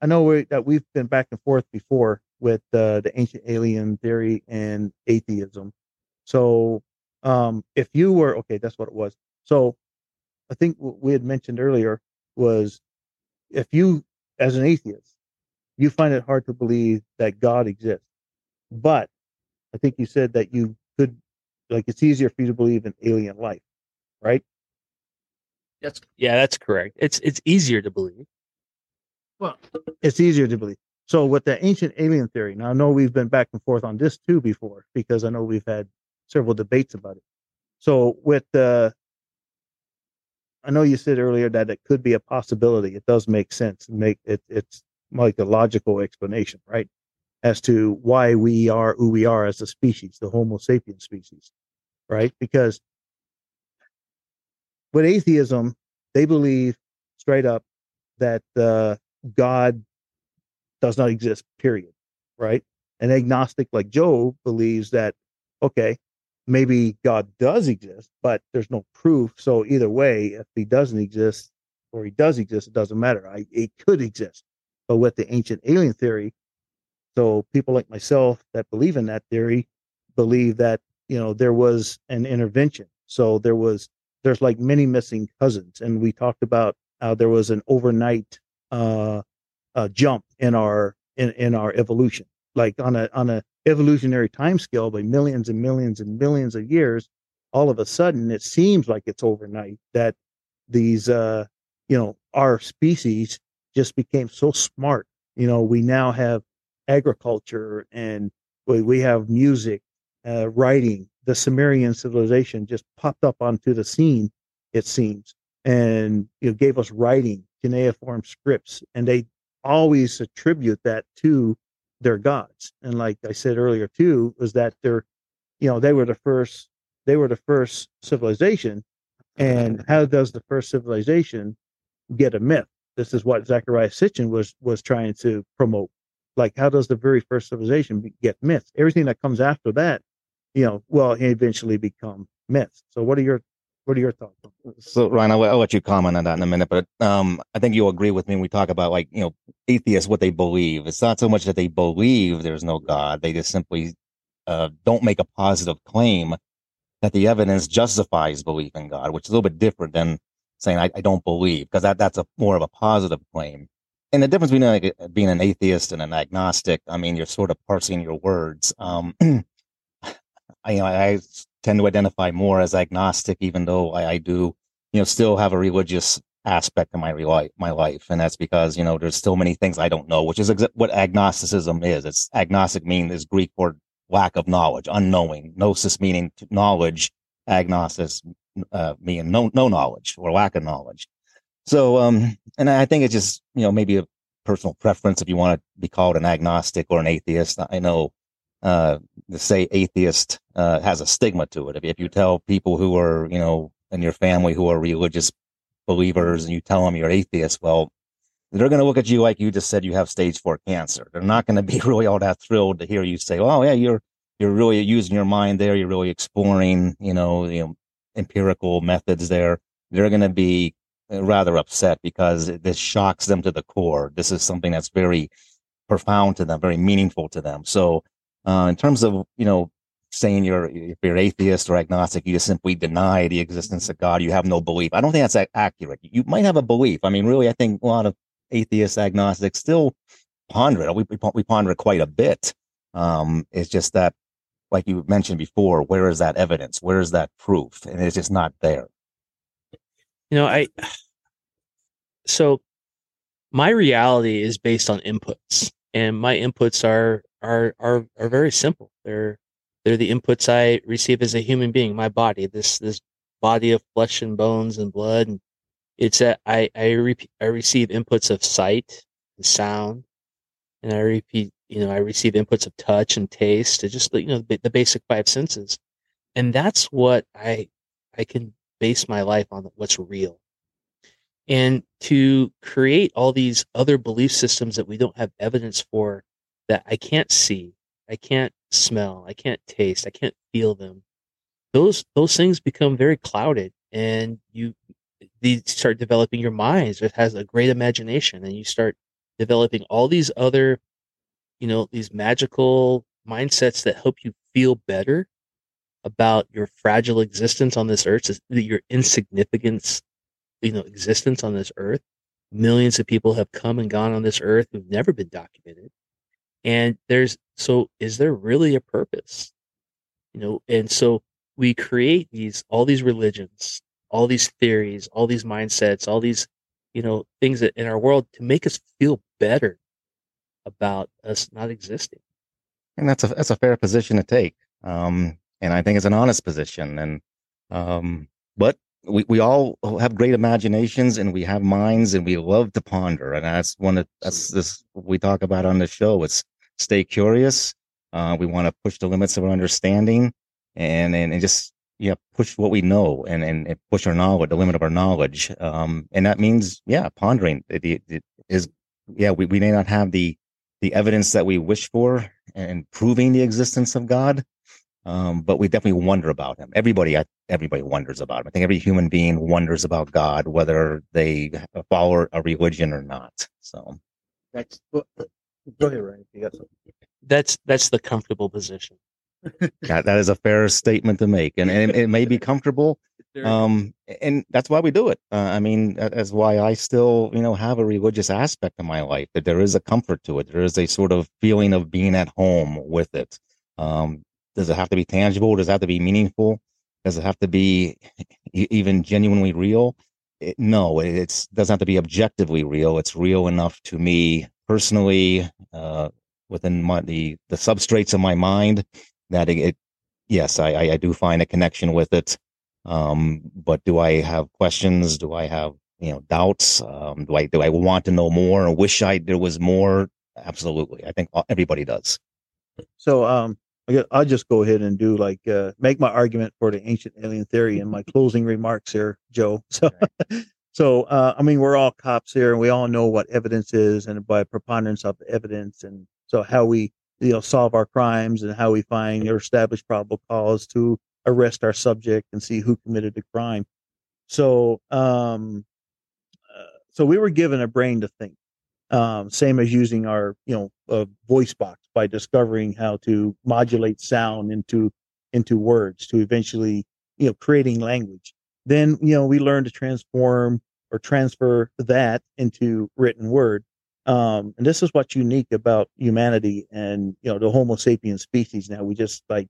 I know we, that we've been back and forth before with uh, the ancient alien theory and atheism. So um, if you were okay, that's what it was. So I think what we had mentioned earlier was if you, as an atheist, you find it hard to believe that God exists, but I think you said that you could, like, it's easier for you to believe in alien life, right? That's yeah, that's correct. It's it's easier to believe. Well, it's easier to believe. So with the ancient alien theory, now I know we've been back and forth on this too before because I know we've had several debates about it. So with the, I know you said earlier that it could be a possibility. It does make sense. Make it. It's like a logical explanation, right, as to why we are who we are as a species, the Homo sapien species. right? Because with atheism, they believe straight up that uh, God does not exist, period, right? An agnostic like Joe believes that, okay, maybe God does exist, but there's no proof. So either way, if he doesn't exist or he does exist, it doesn't matter. I, it could exist. But with the ancient alien theory, so people like myself that believe in that theory believe that you know there was an intervention. So there was there's like many missing cousins, and we talked about how there was an overnight uh, uh, jump in our in, in our evolution, like on a on a evolutionary time scale by millions and millions and millions of years. All of a sudden, it seems like it's overnight that these uh, you know our species just became so smart. You know, we now have agriculture and we, we have music, uh, writing. The Sumerian civilization just popped up onto the scene, it seems, and you know, gave us writing, cuneiform scripts, and they always attribute that to their gods. And like I said earlier too, was that they're, you know, they were the first, they were the first civilization. And how does the first civilization get a myth? This is what Zecharia Sitchin was was trying to promote. Like, how does the very first civilization get myths? Everything that comes after that, you know, will eventually become myths. So, what are your what are your thoughts? So, Ryan, I'll, I'll, let you comment on that in a minute, but um, I think you'll agree with me when we talk about like you know atheists, what they believe. It's not so much that they believe there's no God; they just simply uh, don't make a positive claim that the evidence justifies belief in God, which is a little bit different than saying I, I don't believe, because that that's a more of a positive claim. And the difference between like, being an atheist and an agnostic, I mean, you're sort of parsing your words. Um, I, you know, I tend to identify more as agnostic, even though I, I do, you know, still have a religious aspect of my life, my life, and that's because you know there's still many things I don't know, which is what agnosticism is. It's agnostic meaning is Greek word lack of knowledge, unknowing. Gnosis meaning knowledge. Agnosis uh, meaning no no knowledge or lack of knowledge. So, um, and I think it's just you know maybe a personal preference if you want to be called an agnostic or an atheist. I know uh, say atheist uh, has a stigma to it. If, if you tell people who are, you know, in your family who are religious believers and you tell them you're atheist, well, they're going to look at you like you just said you have stage four cancer. They're not going to be really all that thrilled to hear you say, "Oh, yeah, you're you're really using your mind there. You're really exploring, you know, you know, empirical methods there." They're going to be rather upset because this shocks them to the core. This is something that's very profound to them, very meaningful to them. So uh, in terms of, you know, saying you're, if you're atheist or agnostic, you just simply deny the existence of God. You have no belief. I don't think that's accurate. You might have a belief. I mean, really, I think a lot of atheists, agnostics still ponder it. We, we ponder it quite a bit. Um, it's just that, like you mentioned before, where is that evidence? Where is that proof? And it's just not there. You know, I, so my reality is based on inputs and my inputs are are are are very simple. They're they're the inputs I receive as a human being, my body, this this body of flesh and bones and blood. And it's that I I, re- I receive inputs of sight and sound, and I repeat, you know, I receive inputs of touch and taste, to just you know the, the basic five senses, and that's what I I can base my life on. What's real, and to create all these other belief systems that we don't have evidence for that I can't see, I can't smell, I can't taste, I can't feel them. Those those things become very clouded, and you start developing your minds. It has a great imagination, and you start developing all these other, you know, these magical mindsets that help you feel better about your fragile existence on this earth, your insignificance, you know, existence on this earth. Millions of people have come and gone on this earth who've never been documented. And there's so is there really a purpose? You know, and so we create these all these religions, all these theories, all these mindsets, all these, you know, things that in our world to make us feel better about us not existing. And that's a that's a fair position to take. Um, and I think it's an honest position. And um, but we, we all have great imaginations and we have minds and we love to ponder. And that's one of that's this we talk about on the show. It's stay curious. Uh, we want to push the limits of our understanding and, and, and just yeah push what we know and and push our knowledge, the limit of our knowledge. Um, and that means yeah, pondering. It, it, it is yeah, we, we may not have the the evidence that we wish for and proving the existence of God, um, but we definitely wonder about him. Everybody, everybody wonders about him. I think every human being wonders about God, whether they follow a religion or not. So that's go ahead, Ryan. You got something. That's that's the comfortable position. that, that is a fair statement to make, and, and it may be comfortable. Um, and that's why we do it. Uh, I mean, that's why I still, you know, have a religious aspect of my life. That there is a comfort to it. There is a sort of feeling of being at home with it. Um, does it have to be tangible? Does it have to be meaningful? Does it have to be even genuinely real? It, no, it doesn't have to be objectively real. It's real enough to me personally, uh, within my, the the substrates of my mind that it, it yes, I, I do find a connection with it. Um, but do I have questions? Do I have you know doubts? Um, do I do I want to know more or wish I there was more? Absolutely, I think everybody does. So, um, I'll just go ahead and do like uh, make my argument for the ancient alien theory in my closing remarks here, Joe. So, so uh, I mean, we're all cops here, and we all know what evidence is, and by preponderance of evidence, and so how we you know solve our crimes and how we find or establish probable cause to arrest our subject and see who committed the crime. So, um, uh, so we were given a brain to think um, same as using our you know voice box by discovering how to modulate sound into into words to eventually you know creating language then you know we learn to transform or transfer that into written word um, and this is what's unique about humanity and you know the homo sapiens species now. We just like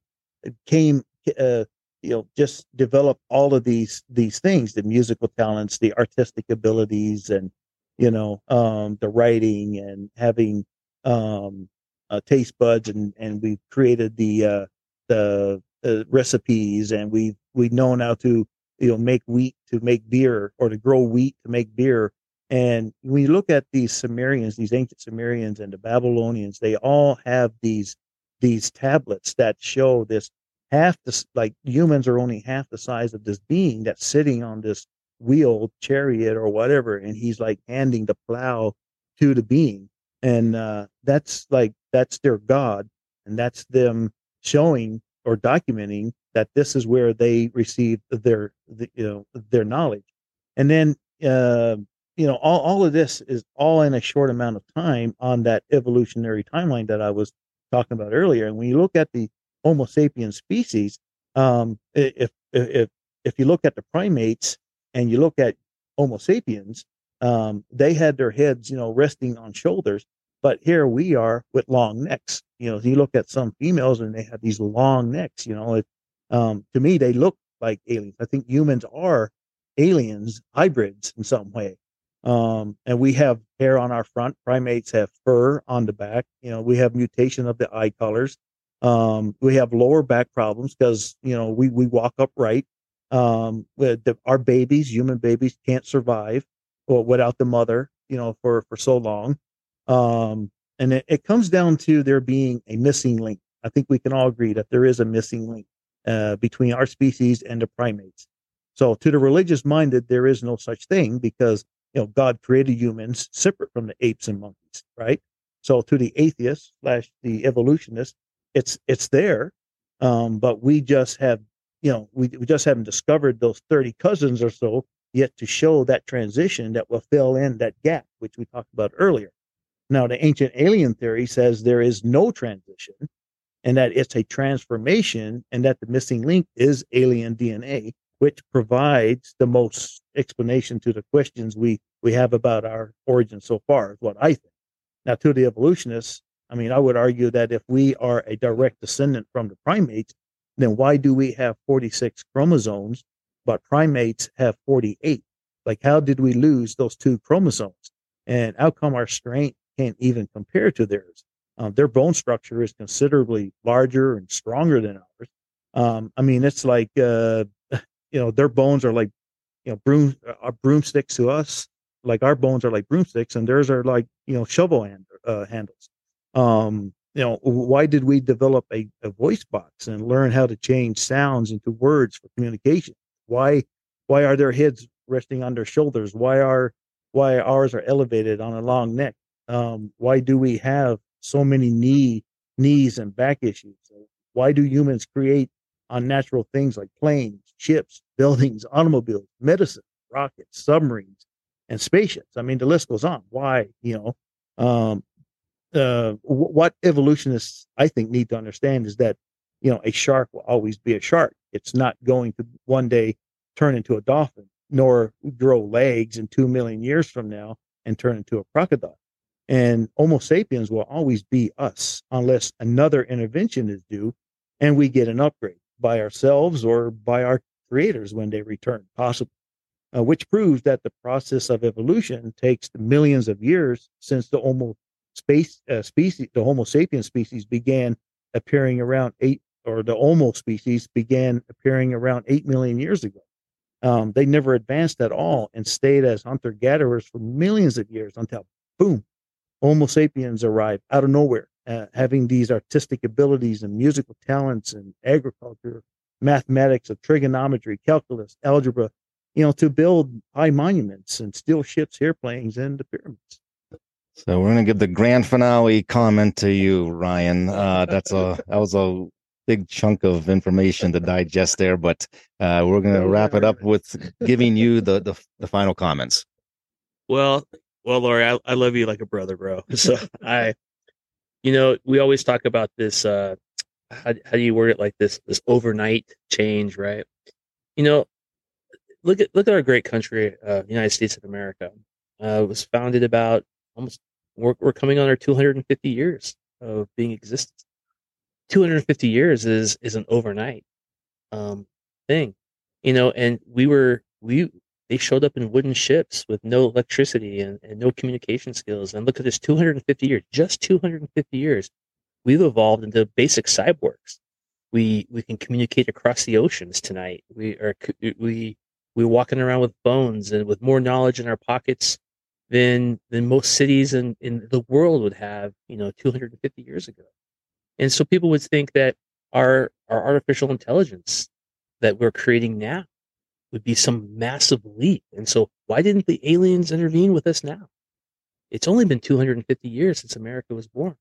came uh, you know just develop all of these these things the musical talents the artistic abilities and you know, um, the writing and having um, uh, taste buds, and and we've created the uh, the uh, recipes, and we've we've known how to you know make wheat to make beer or to grow wheat to make beer. And when you look at these Sumerians, these ancient Sumerians and the Babylonians, they all have these these tablets that show this half the like humans are only half the size of this being that's sitting on this wheel chariot or whatever and he's like handing the plow to the being and uh that's like that's their god and that's them showing or documenting that this is where they received their the, you know their knowledge and then uh you know all, all of this is all in a short amount of time on that evolutionary timeline that i was talking about earlier and when you look at the homo sapiens species um if if if you look at the primates and you look at Homo sapiens, um, they had their heads, you know, resting on shoulders. But here we are with long necks. You know, you look at some females and they have these long necks. You know, it, um, to me, they look like aliens. I think humans are aliens, hybrids in some way. Um, and we have hair on our front. Primates have fur on the back. You know, we have mutation of the eye colors. Um, we have lower back problems because you know we we walk upright um, the, our babies, human babies, can't survive without the mother, you know, for for so long. Um, and it, it comes down to there being a missing link. I think we can all agree that there is a missing link uh, between our species and the primates. So, to the religious minded, there is no such thing because you know God created humans separate from the apes and monkeys, right? So, to the atheist slash the evolutionist, it's it's there, um, but we just have you know, we, we just haven't discovered those 30 cousins or so yet to show that transition that will fill in that gap, which we talked about earlier. Now, the ancient alien theory says there is no transition and that it's a transformation and that the missing link is alien DNA, which provides the most explanation to the questions we, we have about our origin so far, is what I think. Now, to the evolutionists, I mean, I would argue that if we are a direct descendant from the primates, then why do we have 46 chromosomes, but primates have 48? Like, how did we lose those two chromosomes? And how come our strength can't even compare to theirs? Um, their bone structure is considerably larger and stronger than ours. Um, I mean, it's like, uh, you know, their bones are like, you know, broom, uh, broomsticks to us. Like our bones are like broomsticks, and theirs are like, you know, shovel hand, uh, handles. Um, you know, why did we develop a, a voice box and learn how to change sounds into words for communication? Why why are their heads resting on their shoulders? Why are why ours are elevated on a long neck? Um, why do we have so many knee knees and back issues? Why do humans create unnatural things like planes, ships, buildings, automobiles, medicine, rockets, submarines, and spaceships? I mean, the list goes on. Why, you know, um, uh, what evolutionists I think need to understand is that you know a shark will always be a shark. It's not going to one day turn into a dolphin, nor grow legs in two million years from now and turn into a crocodile. And Homo sapiens will always be us unless another intervention is due and we get an upgrade by ourselves or by our creators when they return, possibly. Uh, which proves that the process of evolution takes millions of years since the Homo space uh, species, the Homo sapiens species began appearing around eight, or the Homo species began appearing around eight million years ago. Um, they never advanced at all and stayed as hunter gatherers for millions of years until, boom, Homo sapiens arrived out of nowhere, uh, having these artistic abilities and musical talents and agriculture, mathematics, of trigonometry, calculus, algebra, you know, to build high monuments and steel ships, airplanes, and the pyramids. So we're gonna give the grand finale comment to you, Ryan. Uh, that's a that was a big chunk of information to digest there, but uh, we're gonna wrap it up with giving you the the, the final comments. Well, well, Lori, I, I love you like a brother, bro. So I, you know, we always talk about this. Uh, how how do you word it like this? This overnight change, right? You know, look at look at our great country, uh, United States of America. Uh, was founded about almost we're, we're coming on our 250 years of being existence. 250 years is is an overnight um, thing, you know. And we were we they showed up in wooden ships with no electricity and, and no communication skills. And look at this 250 years, just 250 years, we've evolved into basic cyborgs. We we can communicate across the oceans tonight. We are we we're walking around with phones and with more knowledge in our pockets than than most cities in, in the world would have, you know, 250 years ago. And so people would think that our our artificial intelligence that we're creating now would be some massive leap. And so why didn't the aliens intervene with us now? It's only been 250 years since America was born.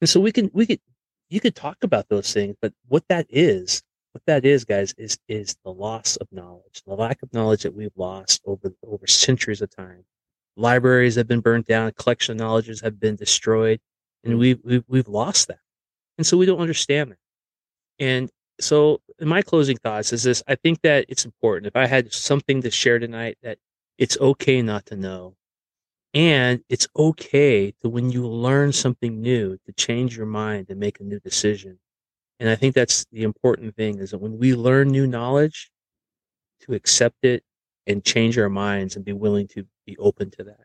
And so we can we could you could talk about those things, but what that is, what that is, guys, is is the loss of knowledge, the lack of knowledge that we've lost over over centuries of time libraries have been burnt down, collection of knowledges have been destroyed, and we've, we've, we've lost that. And so we don't understand that. And so my closing thoughts is this, I think that it's important. If I had something to share tonight that it's okay not to know. And it's okay to when you learn something new to change your mind and make a new decision. And I think that's the important thing is that when we learn new knowledge, to accept it and change our minds and be willing to be open to that.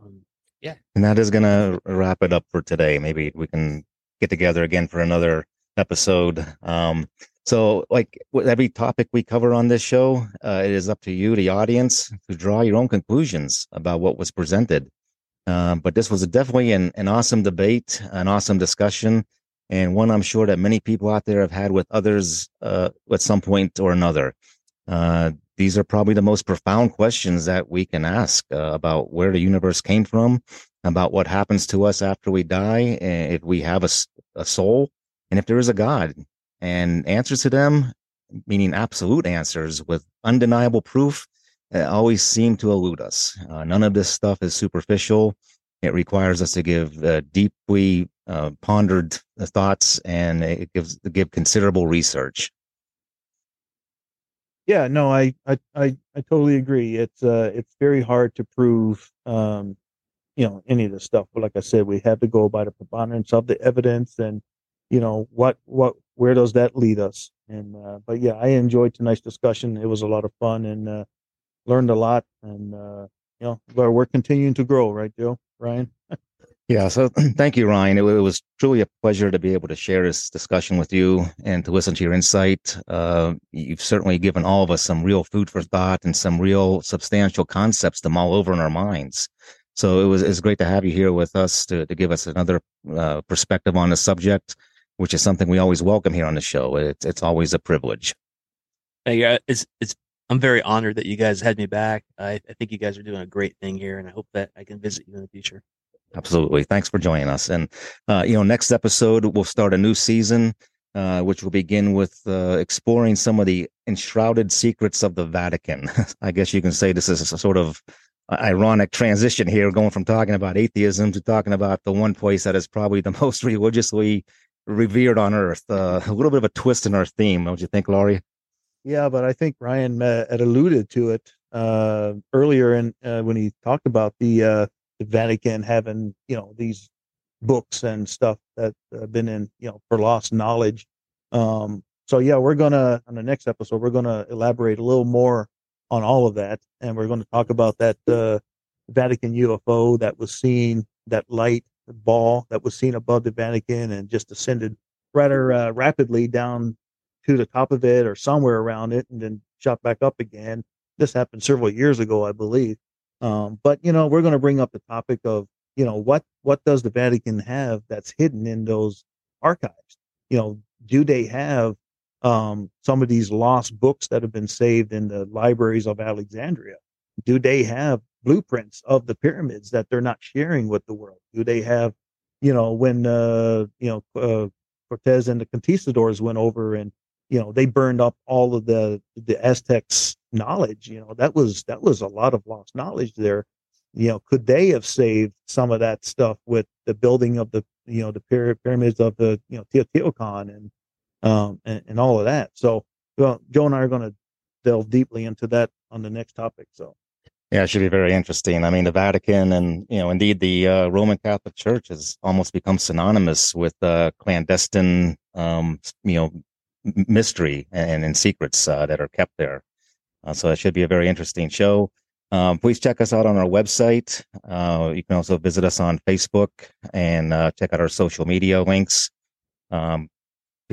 Um, yeah. And that is to wrap it up for today. Maybe we can get together again for another episode. Um, so, like with every topic we cover on this show, uh, it is up to you, the audience, to draw your own conclusions about what was presented. Uh, but this was definitely an, an awesome debate, an awesome discussion, and one I'm sure that many people out there have had with others uh, at some point or another. Uh, these are probably the most profound questions that we can ask uh, about where the universe came from, about what happens to us after we die, if we have a, a soul, and if there is a God. And answers to them, meaning absolute answers with undeniable proof, uh, always seem to elude us. Uh, none of this stuff is superficial. It requires us to give uh, deeply uh, pondered thoughts, and it gives give considerable research yeah no I, I i i totally agree it's uh it's very hard to prove um you know any of this stuff but like i said we have to go by the preponderance of the evidence and you know what what where does that lead us and uh but yeah i enjoyed tonight's discussion it was a lot of fun and uh learned a lot and uh you know we're continuing to grow right joe ryan Yeah. So thank you, Ryan. It, it, was truly a pleasure to be able to share this discussion with you and to listen to your insight. Uh, you've certainly given all of us some real food for thought and some real substantial concepts to mull over in our minds. So it was it's great to have you here with us to to give us another uh, perspective on the subject, which is something we always welcome here on the show. It's it's always a privilege. Yeah, it's it's I'm very honored that you guys had me back. I, I think you guys are doing a great thing here, and I hope that I can visit you in the future. Absolutely. Thanks for joining us. And, uh, you know, next episode, we'll start a new season, uh, which will begin with uh, exploring some of the enshrouded secrets of the Vatican. I guess you can say this is a sort of ironic transition here, going from talking about atheism to talking about the one place that is probably the most religiously revered on earth. Uh, a little bit of a twist in our theme, don't you think, Lori? Yeah, but I think Ryan uh, had alluded to it uh, earlier in uh, when he talked about the uh, the Vatican having you know these books and stuff that have been in you know for lost knowledge. Um, so yeah, we're gonna on the next episode we're gonna elaborate a little more on all of that, and we're going to talk about that uh, Vatican UFO that was seen, that light ball that was seen above the Vatican and just ascended rather uh, rapidly down to the top of it or somewhere around it, and then shot back up again. This happened several years ago, I believe. Um, but you know, we're going to bring up the topic of you know what what does the Vatican have that's hidden in those archives? You know, do they have um, some of these lost books that have been saved in the libraries of Alexandria? Do they have blueprints of the pyramids that they're not sharing with the world? Do they have, you know, when uh, you know uh, Cortez and the conquistadors went over and you know they burned up all of the the Aztecs knowledge. You know that was that was a lot of lost knowledge there. You know, could they have saved some of that stuff with the building of the you know the pyramids of the you know Teotihuacan and um and, and all of that? So well, Joe and I are going to delve deeply into that on the next topic. So. Yeah, it should be very interesting. I mean, the Vatican and, you know, indeed the uh, Roman Catholic Church has almost become synonymous with uh, clandestine, um, you know, mystery and, and secrets uh, that are kept there. Uh, so it should be a very interesting show. Um, please check us out on our website. Uh, you can also visit us on Facebook and uh, check out our social media links. Um,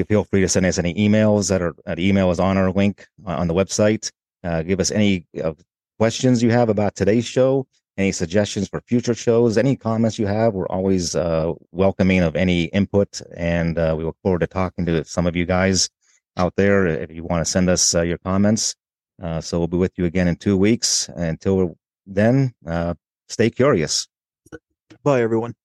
feel free to send us any emails that are that email is on our link on the website. Uh, give us any uh, questions you have about today's show, any suggestions for future shows, any comments you have. We're always uh, welcoming of any input, and uh, we look forward to talking to some of you guys out there if you want to send us uh, your comments. Uh, so we'll be with you again in two weeks. Until then, uh, stay curious. Bye, everyone.